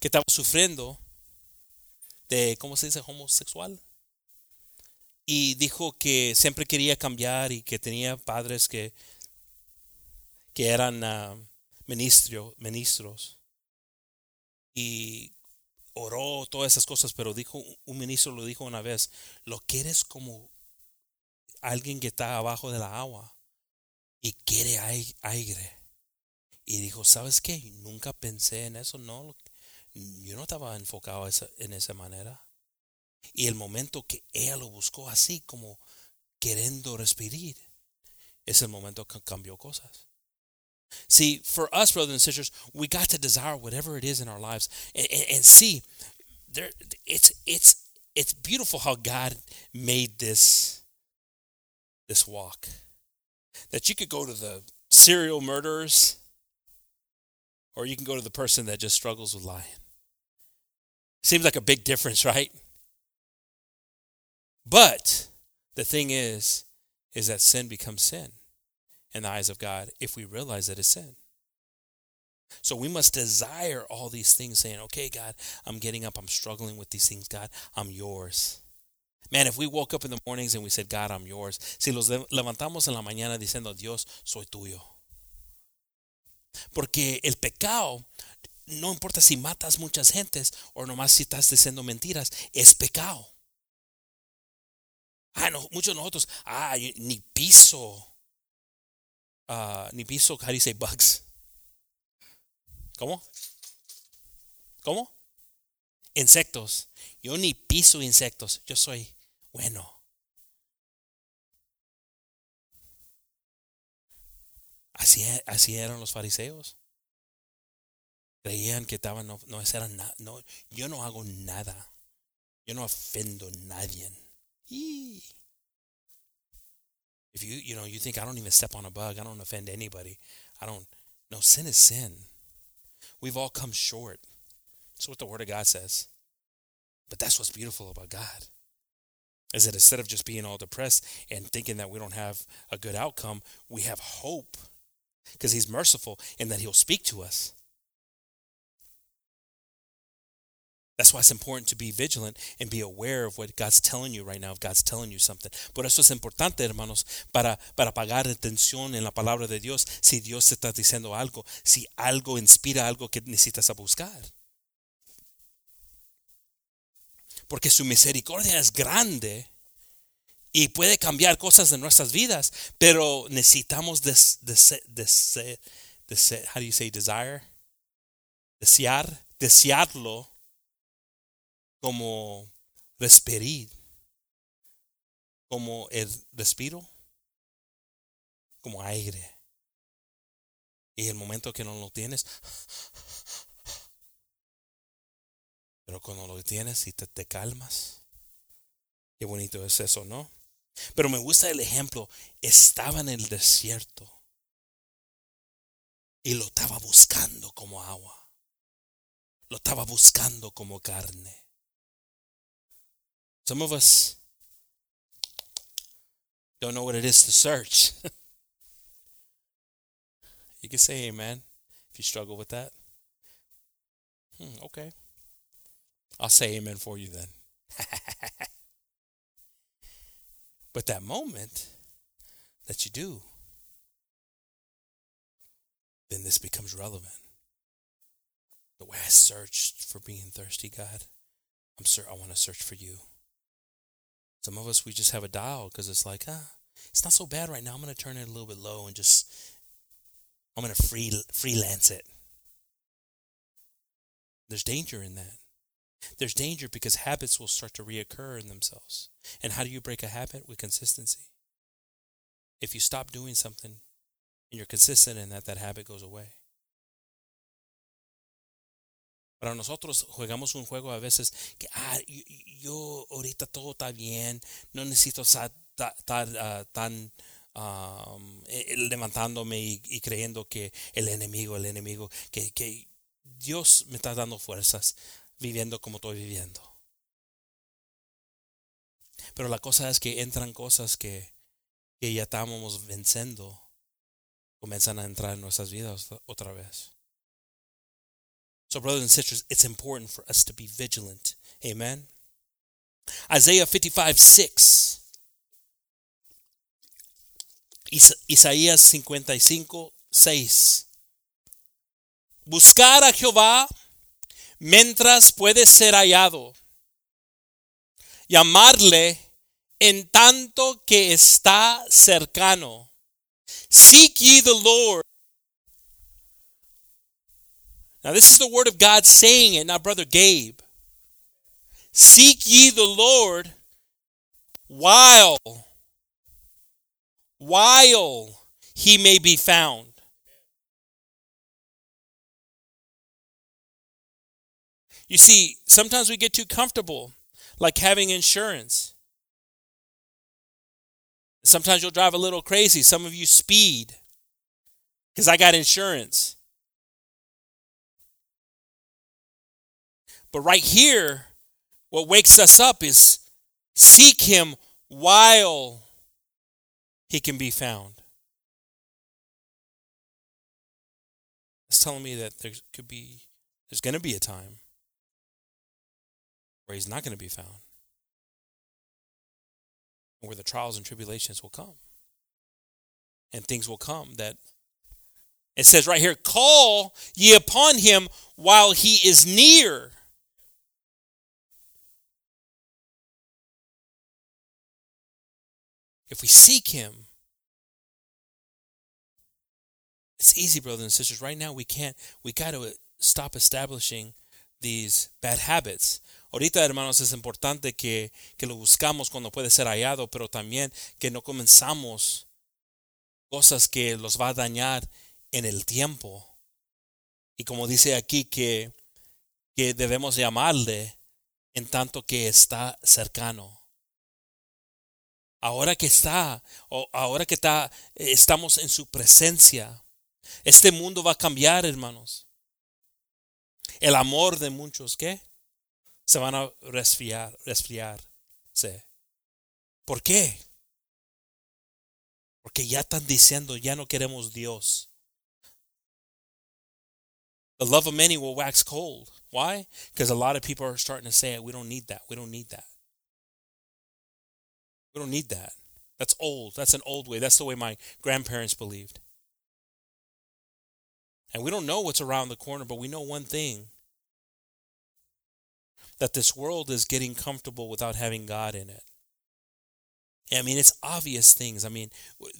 que estaba sufriendo de, ¿cómo se dice? Homosexual. Y dijo que siempre quería cambiar y que tenía padres que, que eran uh, ministros. Y oró todas esas cosas, pero dijo, un ministro lo dijo una vez, lo quieres como alguien que está abajo de la agua y quiere aire. Y dijo, ¿sabes qué? Nunca pensé en eso, no. Yo no estaba enfocado en esa manera. Y el momento que ella lo buscó así, como queriendo respirar, es el momento que cambió cosas. See, for us, brothers and sisters, we got to desire whatever it is in our lives, and, and, and see, there, it's it's it's beautiful how God made this this walk. That you could go to the serial murderers or you can go to the person that just struggles with lying. Seems like a big difference, right? But the thing is, is that sin becomes sin in the eyes of God if we realize that it's sin. So we must desire all these things, saying, okay, God, I'm getting up, I'm struggling with these things. God, I'm yours. Man, if we woke up in the mornings and we said, God, I'm yours. Si los levantamos en la mañana diciendo, Dios, soy tuyo. Porque el pecado, no importa si matas muchas gentes o nomás si estás diciendo mentiras, es pecado. Ah, muchos de nosotros, ah, ni piso, uh, ni piso, how do bugs? ¿Cómo? ¿Cómo? Insectos. Yo ni piso insectos, yo soy bueno. Así, así eran los fariseos. Creían que estaban, no, no eran nada. No, yo no hago nada. Yo no ofendo a nadie. If you, you know, you think I don't even step on a bug, I don't offend anybody. I don't. No, sin is sin. We've all come short. That's what the Word of God says. But that's what's beautiful about God. Is that instead of just being all depressed and thinking that we don't have a good outcome, we have hope because he's merciful in that he'll speak to us. That's why it's important to be vigilant and be aware of what God's telling you right now, if God's telling you something. Por eso es importante, hermanos, para, para pagar atención en la palabra de Dios, si Dios te está diciendo algo, si algo inspira algo que necesitas a buscar. Porque su misericordia es grande y puede cambiar cosas en nuestras vidas, pero necesitamos des, des, des, des, how do you say desire? Desear, desearlo como respirar, como el respiro, como aire. Y el momento que no lo tienes, pero cuando lo tienes y te, te calmas, qué bonito es eso, ¿no? Pero me gusta el ejemplo. Estaba en el desierto y lo estaba buscando como agua. Lo estaba buscando como carne. Some of us don't know what it is to search. you can say amen if you struggle with that. Hmm, okay. I'll say amen for you then. But that moment that you do, then this becomes relevant. The way I searched for being thirsty, God, I'm sure I want to search for you. Some of us we just have a dial because it's like, ah, it's not so bad right now. I'm going to turn it a little bit low and just I'm going to free freelance it. There's danger in that. There's danger because habits will start to reoccur in themselves. And how do you break a habit? With consistency. If you stop doing something and you're consistent in that, that habit goes away. Para nosotros jugamos un juego a veces que, ah, yo, ahorita todo está bien, no necesito estar uh, tan um, eh, levantándome y, y creyendo que el enemigo, el enemigo, que, que Dios me está dando fuerzas viviendo como estoy viviendo. Pero la cosa es que entran cosas que, que ya estábamos venciendo, comienzan a entrar en nuestras vidas otra vez. So, brothers and sisters, it's important for us to be vigilant. Amen. Isaiah 55 6. Isaías 55 6. Buscar a Jehová mientras puede ser hallado. Llamarle en tanto que está cercano. Seek ye the Lord Now, this is the word of God saying it, not Brother Gabe. Seek ye the Lord while, while he may be found. You see, sometimes we get too comfortable, like having insurance. Sometimes you'll drive a little crazy. Some of you speed because I got insurance. But right here, what wakes us up is seek him while he can be found. It's telling me that there could be, there's going to be a time where he's not going to be found, where the trials and tribulations will come. And things will come that it says right here, call ye upon him while he is near. If we seek Him, it's easy, brothers and sisters. Right now, we can't, we got to stop establishing these bad habits. Ahorita, hermanos, es importante que, que lo buscamos cuando puede ser hallado, pero también que no comenzamos cosas que los va a dañar en el tiempo. Y como dice aquí, que, que debemos llamarle en tanto que está cercano ahora que está, ahora que está, estamos en su presencia, este mundo va a cambiar, hermanos. El amor de muchos, ¿qué? Se van a resfriar, resfriarse. ¿Por qué? Porque ya están diciendo, ya no queremos Dios. The love of many will wax cold. Why? Because a lot of people are starting to say, we don't need that. We don't need that. We don't need that. That's old. That's an old way. That's the way my grandparents believed. And we don't know what's around the corner, but we know one thing that this world is getting comfortable without having God in it. I mean, it's obvious things. I mean,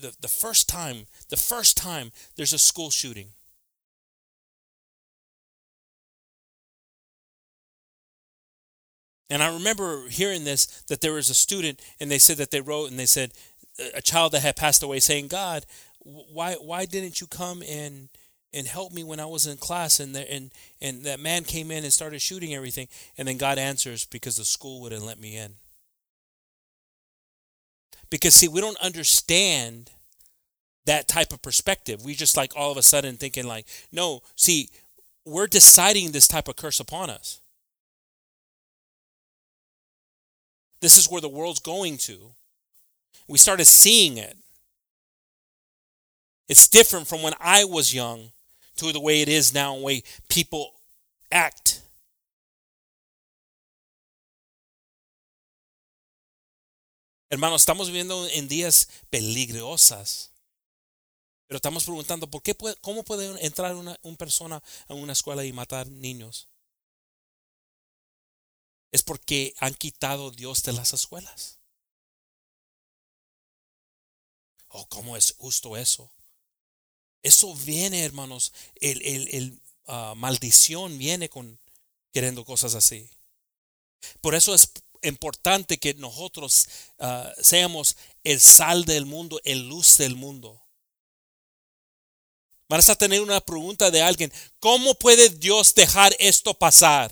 the, the first time, the first time there's a school shooting, And I remember hearing this that there was a student, and they said that they wrote and they said a child that had passed away saying, "God, why why didn't you come and and help me when I was in class?" And and and that man came in and started shooting everything, and then God answers because the school wouldn't let me in. Because see, we don't understand that type of perspective. We just like all of a sudden thinking like, no, see, we're deciding this type of curse upon us. This is where the world's going to. We started seeing it. It's different from when I was young to the way it is now, the way people act. Hermanos, estamos viviendo en días peligrosas. Pero estamos preguntando, ¿por qué puede, ¿cómo puede entrar una, una persona a una escuela y matar niños? es porque han quitado Dios de las escuelas. Oh, ¿cómo es justo eso? Eso viene, hermanos, el, el, el uh, maldición viene con queriendo cosas así. Por eso es importante que nosotros uh, seamos el sal del mundo, el luz del mundo. Vas a tener una pregunta de alguien, ¿cómo puede Dios dejar esto pasar?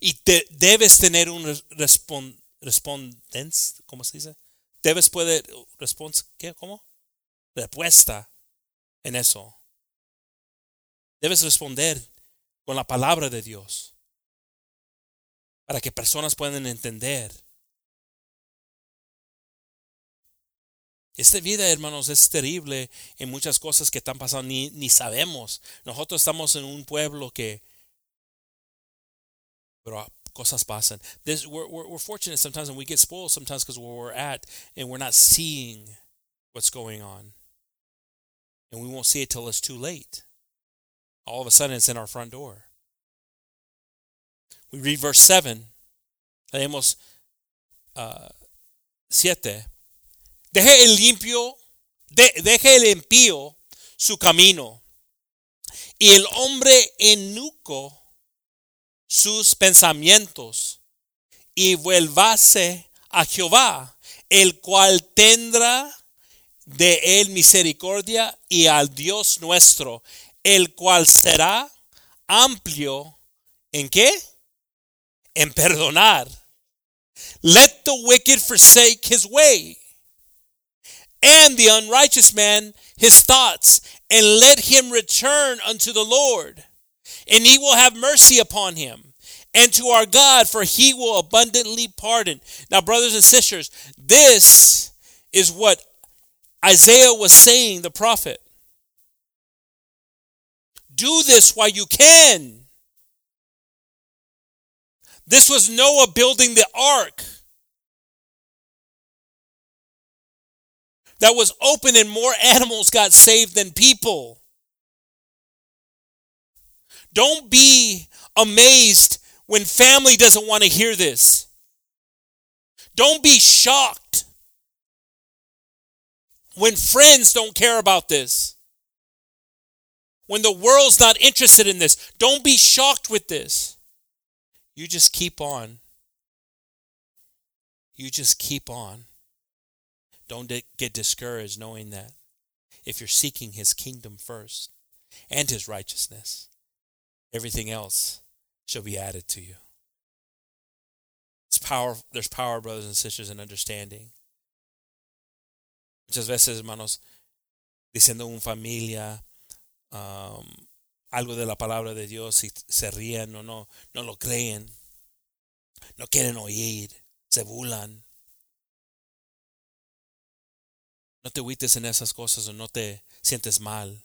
y te, debes tener un respon, ¿cómo se dice? debes poder respons ¿qué? ¿Cómo? Respuesta en eso. Debes responder con la palabra de Dios para que personas puedan entender. Esta vida, hermanos, es terrible en muchas cosas que están pasando, ni, sabemos. Nosotros estamos en un pueblo que... Pero cosas pasan. This, we're, we're, we're fortunate sometimes and we get spoiled sometimes because where we're at and we're not seeing what's going on. And we won't see it till it's too late. All of a sudden, it's in our front door. We read verse 7. Leemos uh, 7. Deje el limpio, de, deje el impío su camino, y el hombre enuco sus pensamientos, y vuélvase a Jehová, el cual tendrá de él misericordia, y al Dios nuestro, el cual será amplio en qué? En perdonar. Let the wicked forsake his way, and the unrighteous man his thoughts, and let him return unto the Lord, and he will have mercy upon him, and to our God, for he will abundantly pardon. Now, brothers and sisters, this is what Isaiah was saying, the prophet. Do this while you can. This was Noah building the ark that was open, and more animals got saved than people. Don't be amazed when family doesn't want to hear this. Don't be shocked when friends don't care about this. When the world's not interested in this. Don't be shocked with this. You just keep on. You just keep on. Don't get discouraged knowing that if you're seeking his kingdom first and his righteousness, everything else shall be added to you. It's power, there's power, brothers and sisters, in understanding. Muchas veces, hermanos, diciendo una familia um, algo de la palabra de Dios y se ríen o no, no lo creen, no quieren oír, se burlan. No te huites en esas cosas o no te sientes mal.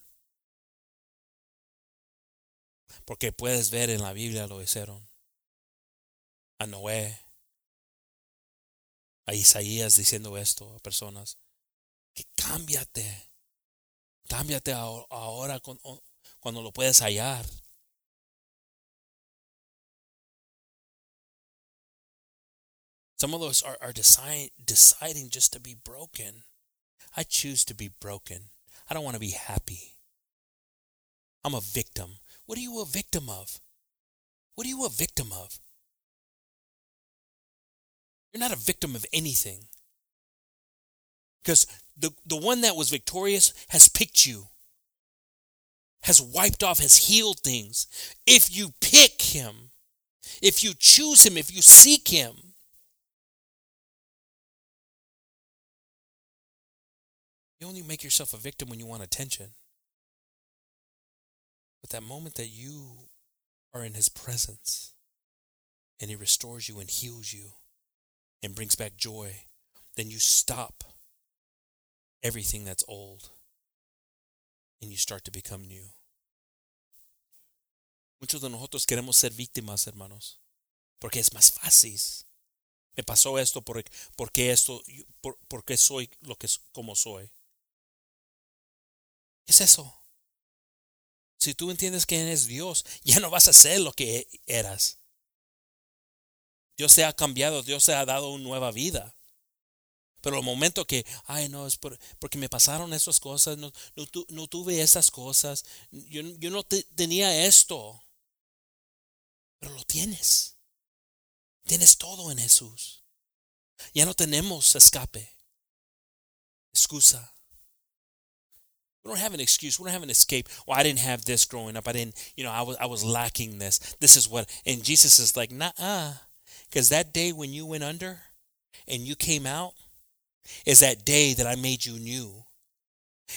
Porque puedes ver en la Biblia lo hicieron. A Noé, a Isaías diciendo esto a personas. Que cámbiate. Cámbiate ahora cuando lo puedes hallar. Some of us are, are deciding just to be broken. I choose to be broken. I don't want to be happy. I'm a victim. What are you a victim of? What are you a victim of? You're not a victim of anything. Because the, the one that was victorious has picked you, has wiped off, has healed things. If you pick him, if you choose him, if you seek him, you only make yourself a victim when you want attention. But that moment that you are in his presence and he restores you and heals you and brings back joy, then you stop everything that's old and you start to become new. Muchos de nosotros queremos ser víctimas, hermanos, porque es más fácil. Me pasó esto por, porque esto, por, porque soy lo que como soy. ¿Qué es eso? Si tú entiendes quién es Dios, ya no vas a ser lo que eras. Dios te ha cambiado, Dios te ha dado una nueva vida. Pero el momento que, ay, no, es porque me pasaron esas cosas, no, no, no tuve esas cosas, yo, yo no tenía esto. Pero lo tienes. Tienes todo en Jesús. Ya no tenemos escape. Excusa. We don't have an excuse. We don't have an escape. Well, I didn't have this growing up. I didn't, you know, I was I was lacking this. This is what and Jesus is like, nah. Because that day when you went under and you came out, is that day that I made you new.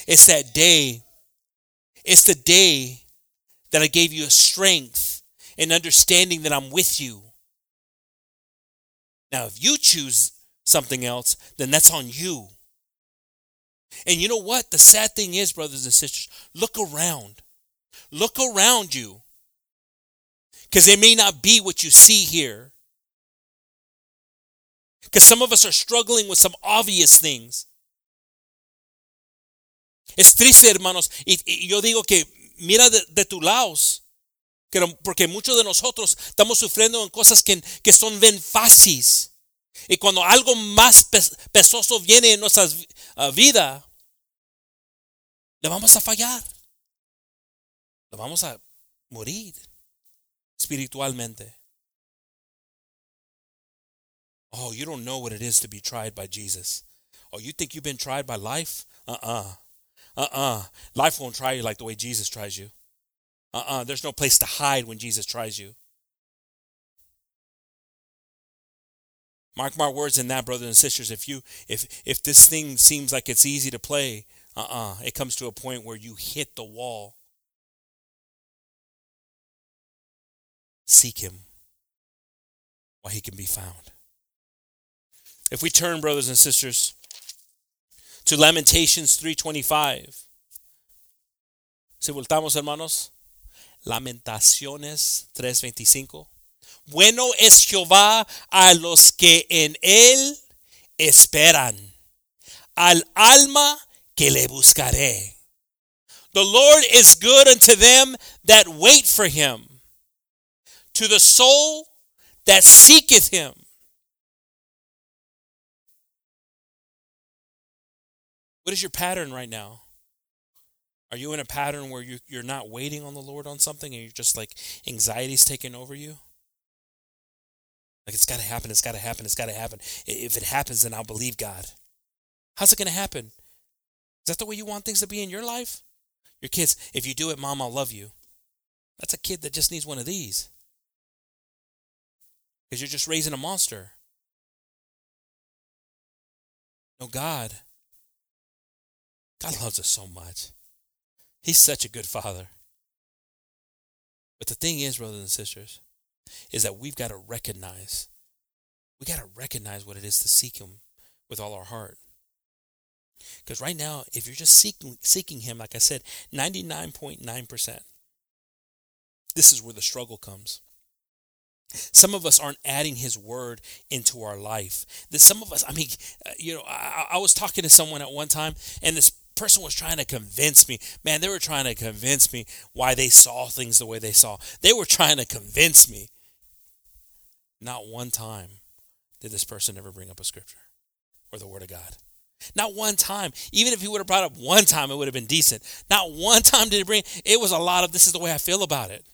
It's that day. It's the day that I gave you a strength and understanding that I'm with you. Now, if you choose something else, then that's on you. And you know what? The sad thing is, brothers and sisters, look around. Look around you. Because it may not be what you see here. Because some of us are struggling with some obvious things. Es triste, hermanos. Y, y yo digo que mira de, de tu lado. Porque muchos de nosotros estamos sufriendo en cosas que, que son bien fáciles. Y cuando algo más pesoso viene en nuestra uh, vida, le vamos a fallar. Le vamos a morir espiritualmente. Oh, you don't know what it is to be tried by Jesus. Oh, you think you've been tried by life? Uh uh-uh. uh. Uh uh. Life won't try you like the way Jesus tries you. Uh uh-uh. uh. There's no place to hide when Jesus tries you. Mark my words in that, brothers and sisters. If you if if this thing seems like it's easy to play, uh uh-uh. uh, it comes to a point where you hit the wall. Seek him while he can be found. If we turn, brothers and sisters, to Lamentations 3:25. Si voltamos, hermanos, Lamentaciones 3:25. Bueno es Jehová a los que en él esperan, al alma que le buscaré. The Lord is good unto them that wait for him, to the soul that seeketh him. What is your pattern right now? Are you in a pattern where you, you're not waiting on the Lord on something and you're just like anxiety's taking over you? Like it's got to happen, it's got to happen, it's got to happen. If it happens, then I'll believe God. How's it going to happen? Is that the way you want things to be in your life? Your kids, if you do it, mom, I'll love you. That's a kid that just needs one of these. Because you're just raising a monster. No, God God loves us so much. He's such a good father. But the thing is, brothers and sisters, is that we've got to recognize, we got to recognize what it is to seek Him with all our heart. Because right now, if you're just seeking seeking Him, like I said, 99.9%, this is where the struggle comes. Some of us aren't adding His Word into our life. Some of us, I mean, uh, you know, I, I was talking to someone at one time, and this person was trying to convince me. Man, they were trying to convince me why they saw things the way they saw. They were trying to convince me. Not one time did this person ever bring up a scripture or the word of God. Not one time. Even if he would have brought up one time, it would have been decent. Not one time did he bring it was a lot of this is the way I feel about it.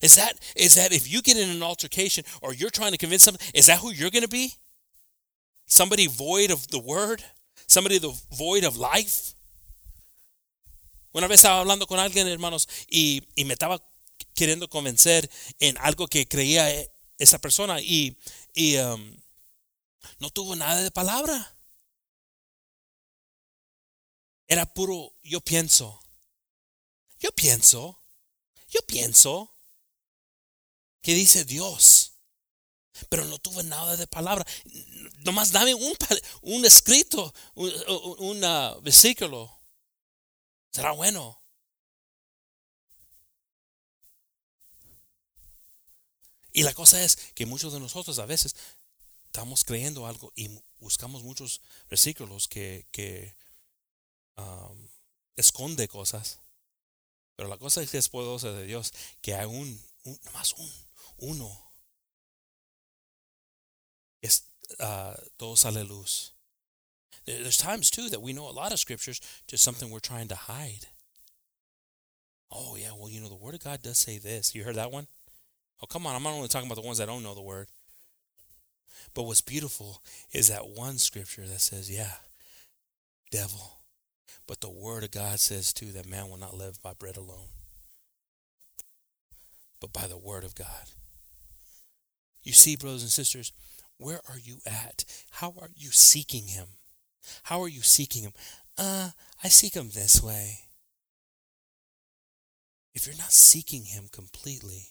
Is that is that if you get in an altercation or you're trying to convince somebody, is that who you're going to be? Somebody void of the word, somebody the void of life. Una vez estaba hablando con alguien, hermanos, y, y me estaba queriendo convencer en algo que creía esa persona y, y um, no tuvo nada de palabra. Era puro yo pienso. Yo pienso. Yo pienso. ¿Qué dice Dios? Pero no tuve nada de palabra. Nomás dame un, un escrito, un, un versículo. Será bueno. Y la cosa es que muchos de nosotros a veces estamos creyendo algo y buscamos muchos versículos que, que um, esconde cosas. Pero la cosa es que es poderosa de Dios, que hay un, un nomás un, uno uh, todo sale luz. There's times too that we know a lot of scriptures to something we're trying to hide. Oh yeah, well you know the Word of God does say this. You heard that one? Oh come on, I'm not only talking about the ones that don't know the Word. But what's beautiful is that one scripture that says, yeah, devil. But the Word of God says too that man will not live by bread alone, but by the Word of God. You see, brothers and sisters, Where are you at? How are you seeking Him? How are you seeking Him? Uh, I seek Him this way. If you're not seeking Him completely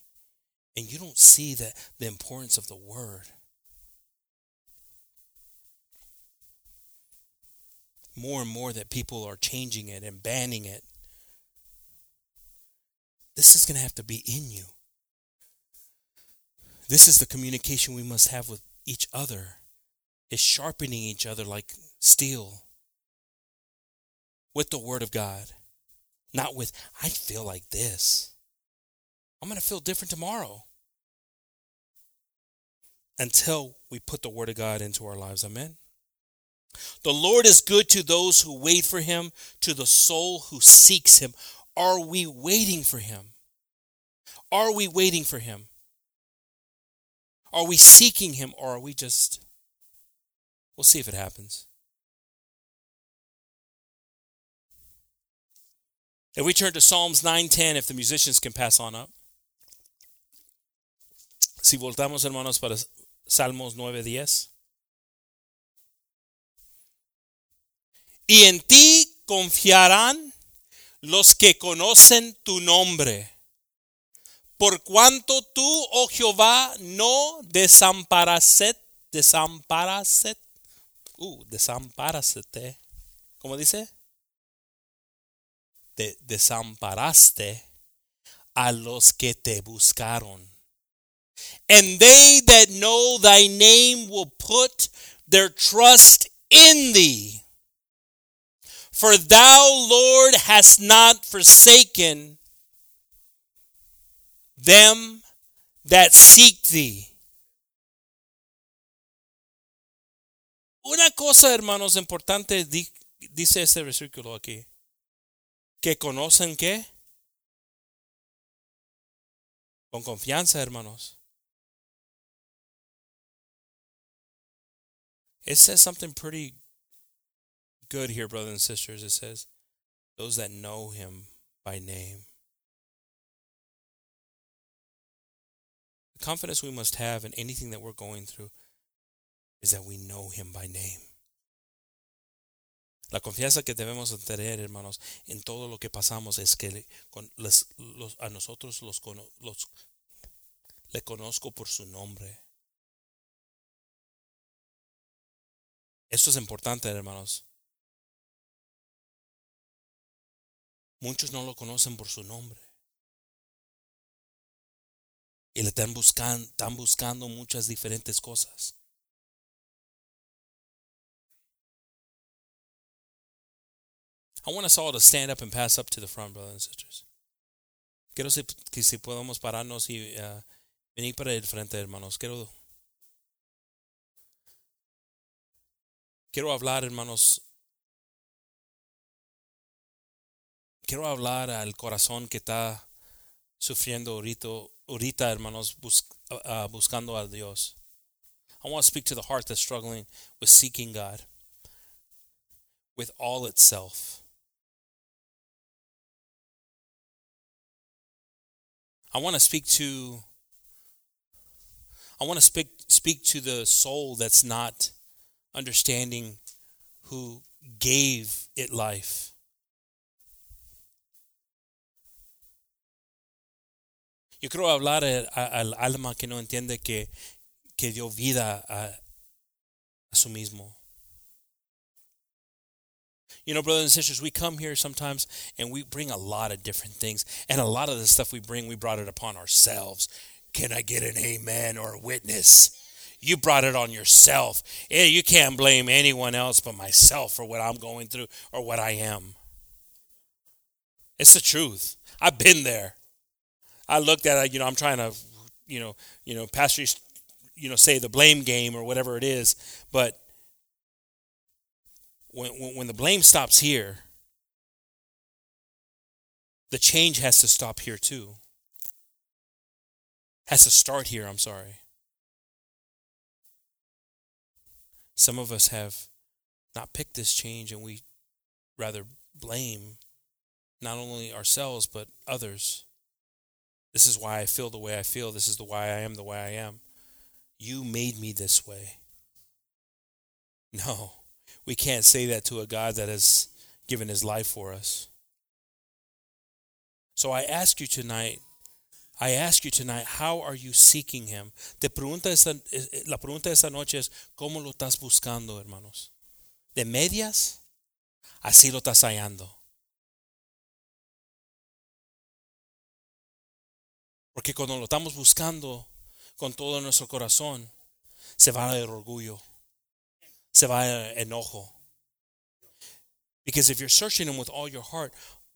and you don't see that the importance of the Word, more and more that people are changing it and banning it. This is going to have to be in you. This is the communication we must have with each other, is sharpening each other like steel with the Word of God, not with, I feel like this. I'm going to feel different tomorrow. Until we put the Word of God into our lives. Amen. The Lord is good to those who wait for him, to the soul who seeks him. Are we waiting for him? Are we waiting for him? Are we seeking him or are we just We'll see if it happens. If we turn to Psalms 9:10 if the musicians can pass on up. Si voltamos hermanos para Salmos 9:10. Y en ti confiarán los que conocen tu nombre. Por cuanto tú, oh Jehová, no desamparaset, desamparaset, uh, desamparasete, ¿cómo dice? De, desamparaste a los que te buscaron. And they that know thy name will put their trust in thee. For thou, Lord, hast not forsaken them that seek thee. Una cosa, hermanos, importante dice este versículo aquí. Que conocen qué? Con confianza, hermanos. It says something pretty good here, brothers and sisters. It says, those that know him by name. Confidence we must have in anything that we're going through is that we know him by name. La confianza que debemos tener, hermanos, en todo lo que pasamos es que con los, a nosotros le conozco por su nombre. Esto es importante, hermanos. Muchos no lo conocen por su nombre. Y le están buscando, están buscando muchas diferentes cosas. I want us all to stand up and pass up to the front, brothers and sisters. Quiero que si podemos pararnos y uh, venir para el frente, hermanos. Quiero, quiero hablar, hermanos, quiero hablar al corazón que está sufriendo ahorita, ahorita hermanos, bus, uh, buscando a Dios. I want to speak to the heart that's struggling with seeking God with all itself. I want to speak to I want to speak speak to the soul that's not understanding who gave it life. Yo hablar eh, al alma que no entiende que, que dio vida a, a su mismo. You know, brothers and sisters, we come here sometimes and we bring a lot of different things. And a lot of the stuff we bring, we brought it upon ourselves. Can I get an amen or a witness? You brought it on yourself. You can't blame anyone else but myself for what I'm going through or what I am. It's the truth. I've been there. I looked at it, you know, I'm trying to, you know, you know, pastors, you know, say the blame game or whatever it is, but when, when the blame stops here, the change has to stop here too. Has to start here, I'm sorry. Some of us have not picked this change and we rather blame not only ourselves but others. This is why I feel the way I feel. This is the why I am the way I am. You made me this way. No, we can't say that to a God that has given his life for us. So I ask you tonight, I ask you tonight, how are you seeking him? Te pregunta esta, la pregunta esta noche es, ¿cómo lo estás buscando, hermanos? ¿De medias? Así lo estás hallando. Porque cuando lo estamos buscando con todo nuestro corazón, se va el orgullo, se va el enojo. Because if you're searching Him with all your heart,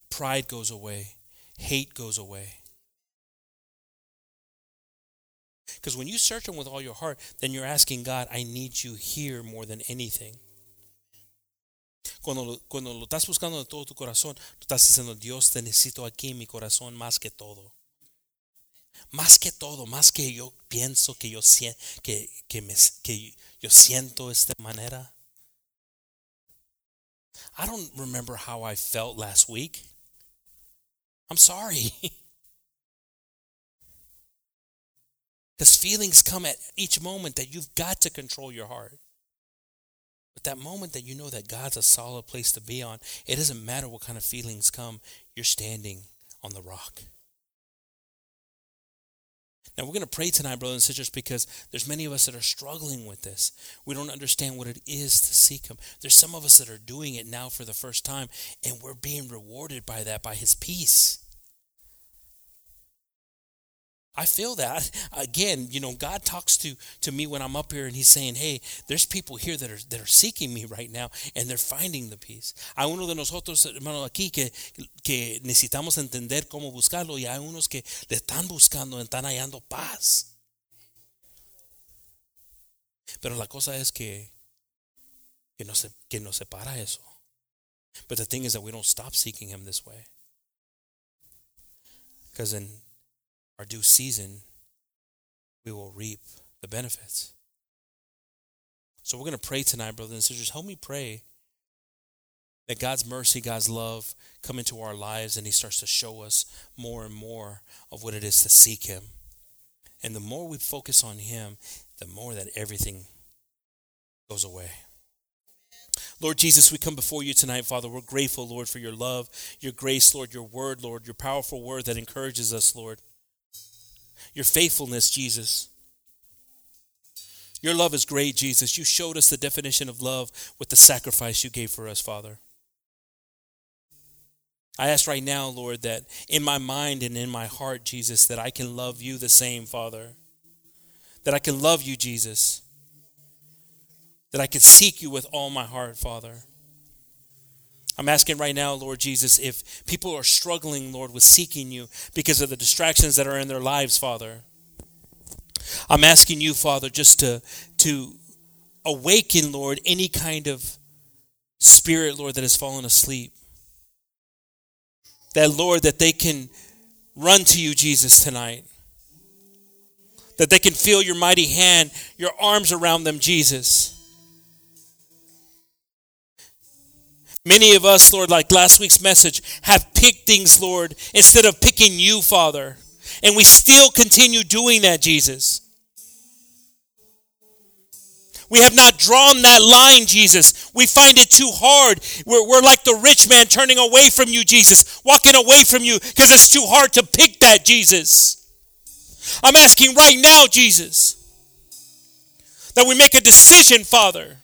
pride goes away, hate goes away. Because when you search Him with all your heart, then you're asking God, I need you here more than anything. Cuando cuando lo estás buscando de todo tu corazón, tú estás diciendo, Dios, te necesito aquí en mi corazón más que todo. Más que todo, más que yo pienso, que yo, que, que, me, que yo siento esta manera. I don't remember how I felt last week. I'm sorry. Because feelings come at each moment that you've got to control your heart. But that moment that you know that God's a solid place to be on, it doesn't matter what kind of feelings come, you're standing on the rock. Now we're going to pray tonight, brothers and sisters, because there's many of us that are struggling with this. We don't understand what it is to seek Him. There's some of us that are doing it now for the first time, and we're being rewarded by that, by His peace. I feel that. Again, you know, God talks to, to me when I'm up here and he's saying, hey, there's people here that are, that are seeking me right now and they're finding the peace. Hay uno de nosotros, hermano, aquí que, que necesitamos entender cómo buscarlo y hay unos que le están buscando, están hallando paz. Pero la cosa es que, que, nos, que nos separa eso. But the thing is that we don't stop seeking him this way. Because in our due season, we will reap the benefits. So we're going to pray tonight, brothers and sisters. Help me pray that God's mercy, God's love come into our lives and He starts to show us more and more of what it is to seek Him. And the more we focus on Him, the more that everything goes away. Lord Jesus, we come before you tonight, Father. We're grateful, Lord, for your love, your grace, Lord, your word, Lord, your powerful word that encourages us, Lord your faithfulness, Jesus. Your love is great, Jesus. You showed us the definition of love with the sacrifice you gave for us, Father. I ask right now, Lord, that in my mind and in my heart, Jesus, that I can love you the same, Father. That I can love you, Jesus. That I can seek you with all my heart, Father. I'm asking right now, Lord Jesus, if people are struggling, Lord, with seeking you because of the distractions that are in their lives, Father. I'm asking you, Father, just to, to awaken, Lord, any kind of spirit, Lord, that has fallen asleep. That, Lord, that they can run to you, Jesus, tonight. That they can feel your mighty hand, your arms around them, Jesus. Many of us, Lord, like last week's message, have picked things, Lord, instead of picking you, Father. And we still continue doing that, Jesus. We have not drawn that line, Jesus. We find it too hard. We're, we're like the rich man turning away from you, Jesus, walking away from you because it's too hard to pick that, Jesus. I'm asking right now, Jesus, that we make a decision, Father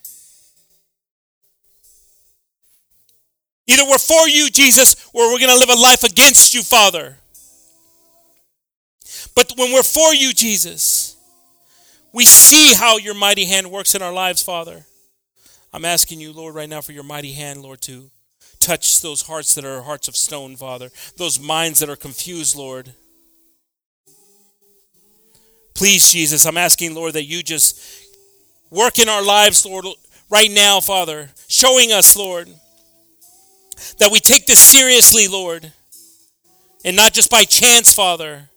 Either we're for you, Jesus, or we're going to live a life against you, Father. But when we're for you, Jesus, we see how your mighty hand works in our lives, Father. I'm asking you, Lord, right now for your mighty hand, Lord, to touch those hearts that are hearts of stone, Father, those minds that are confused, Lord. Please, Jesus, I'm asking, Lord, that you just work in our lives, Lord, right now, Father, showing us, Lord, that we take this seriously, Lord, and not just by chance, Father.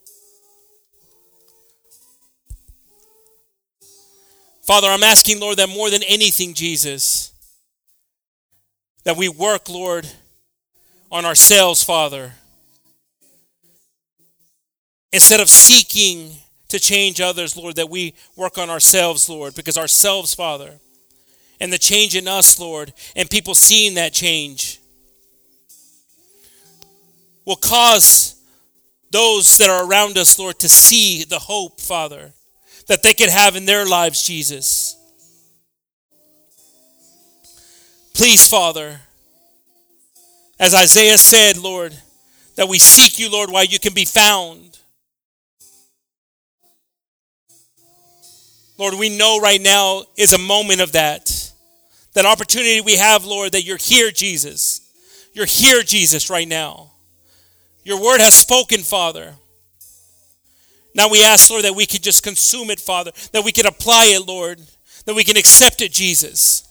Father, I'm asking, Lord, that more than anything, Jesus, that we work, Lord, on ourselves, Father. Instead of seeking to change others, Lord, that we work on ourselves, Lord, because ourselves, Father, and the change in us, Lord, and people seeing that change will cause those that are around us, Lord, to see the hope, Father, that they could have in their lives, Jesus. Please, Father, as Isaiah said, Lord, that we seek you, Lord, while you can be found. Lord, we know right now is a moment of that. That opportunity we have, Lord, that you're here, Jesus. You're here, Jesus, right now. Your word has spoken, Father. Now we ask, Lord, that we could just consume it, Father, that we can apply it, Lord, that we can accept it, Jesus.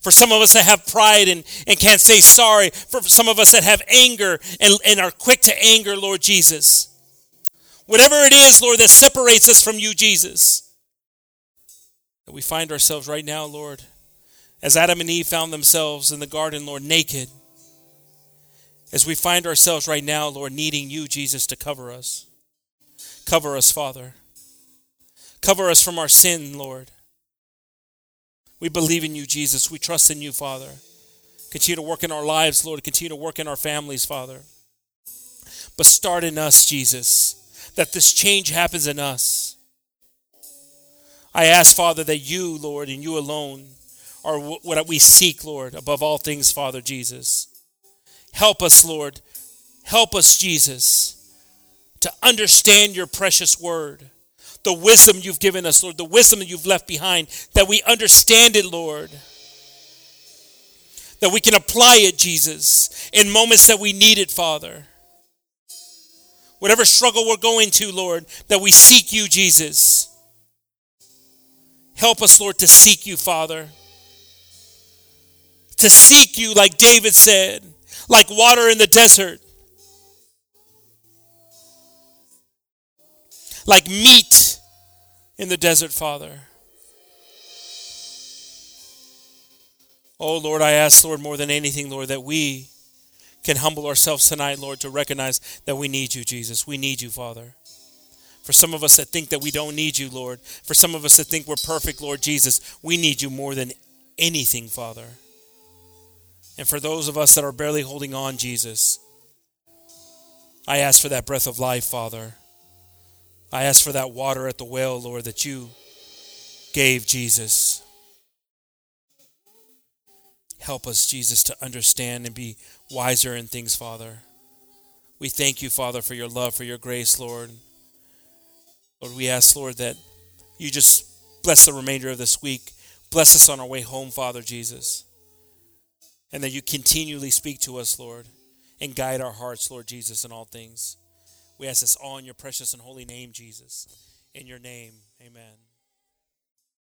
For some of us that have pride and, and can't say sorry, for some of us that have anger and, and are quick to anger, Lord Jesus. Whatever it is, Lord, that separates us from you, Jesus. That we find ourselves right now, Lord, as Adam and Eve found themselves in the garden, Lord, naked as we find ourselves right now, Lord, needing you, Jesus, to cover us. Cover us, Father. Cover us from our sin, Lord. We believe in you, Jesus. We trust in you, Father. Continue to work in our lives, Lord. Continue to work in our families, Father. But start in us, Jesus, that this change happens in us. I ask, Father, that you, Lord, and you alone are what we seek, Lord, above all things, Father Jesus. Help us, Lord. Help us, Jesus, to understand your precious word. The wisdom you've given us, Lord, the wisdom that you've left behind, that we understand it, Lord. That we can apply it, Jesus, in moments that we need it, Father. Whatever struggle we're going to, Lord, that we seek you, Jesus. Help us, Lord, to seek you, Father. To seek you, like David said like water in the desert, like meat in the desert, Father. Oh, Lord, I ask, Lord, more than anything, Lord, that we can humble ourselves tonight, Lord, to recognize that we need you, Jesus. We need you, Father. For some of us that think that we don't need you, Lord, for some of us that think we're perfect, Lord Jesus, we need you more than anything, Father. And for those of us that are barely holding on, Jesus, I ask for that breath of life, Father. I ask for that water at the well, Lord, that you gave Jesus. Help us, Jesus, to understand and be wiser in things, Father. We thank you, Father, for your love, for your grace, Lord. Lord, we ask, Lord, that you just bless the remainder of this week. Bless us on our way home, Father Jesus and that you continually speak to us, Lord, and guide our hearts, Lord Jesus, in all things. We ask this all in your precious and holy name, Jesus. In your name, amen.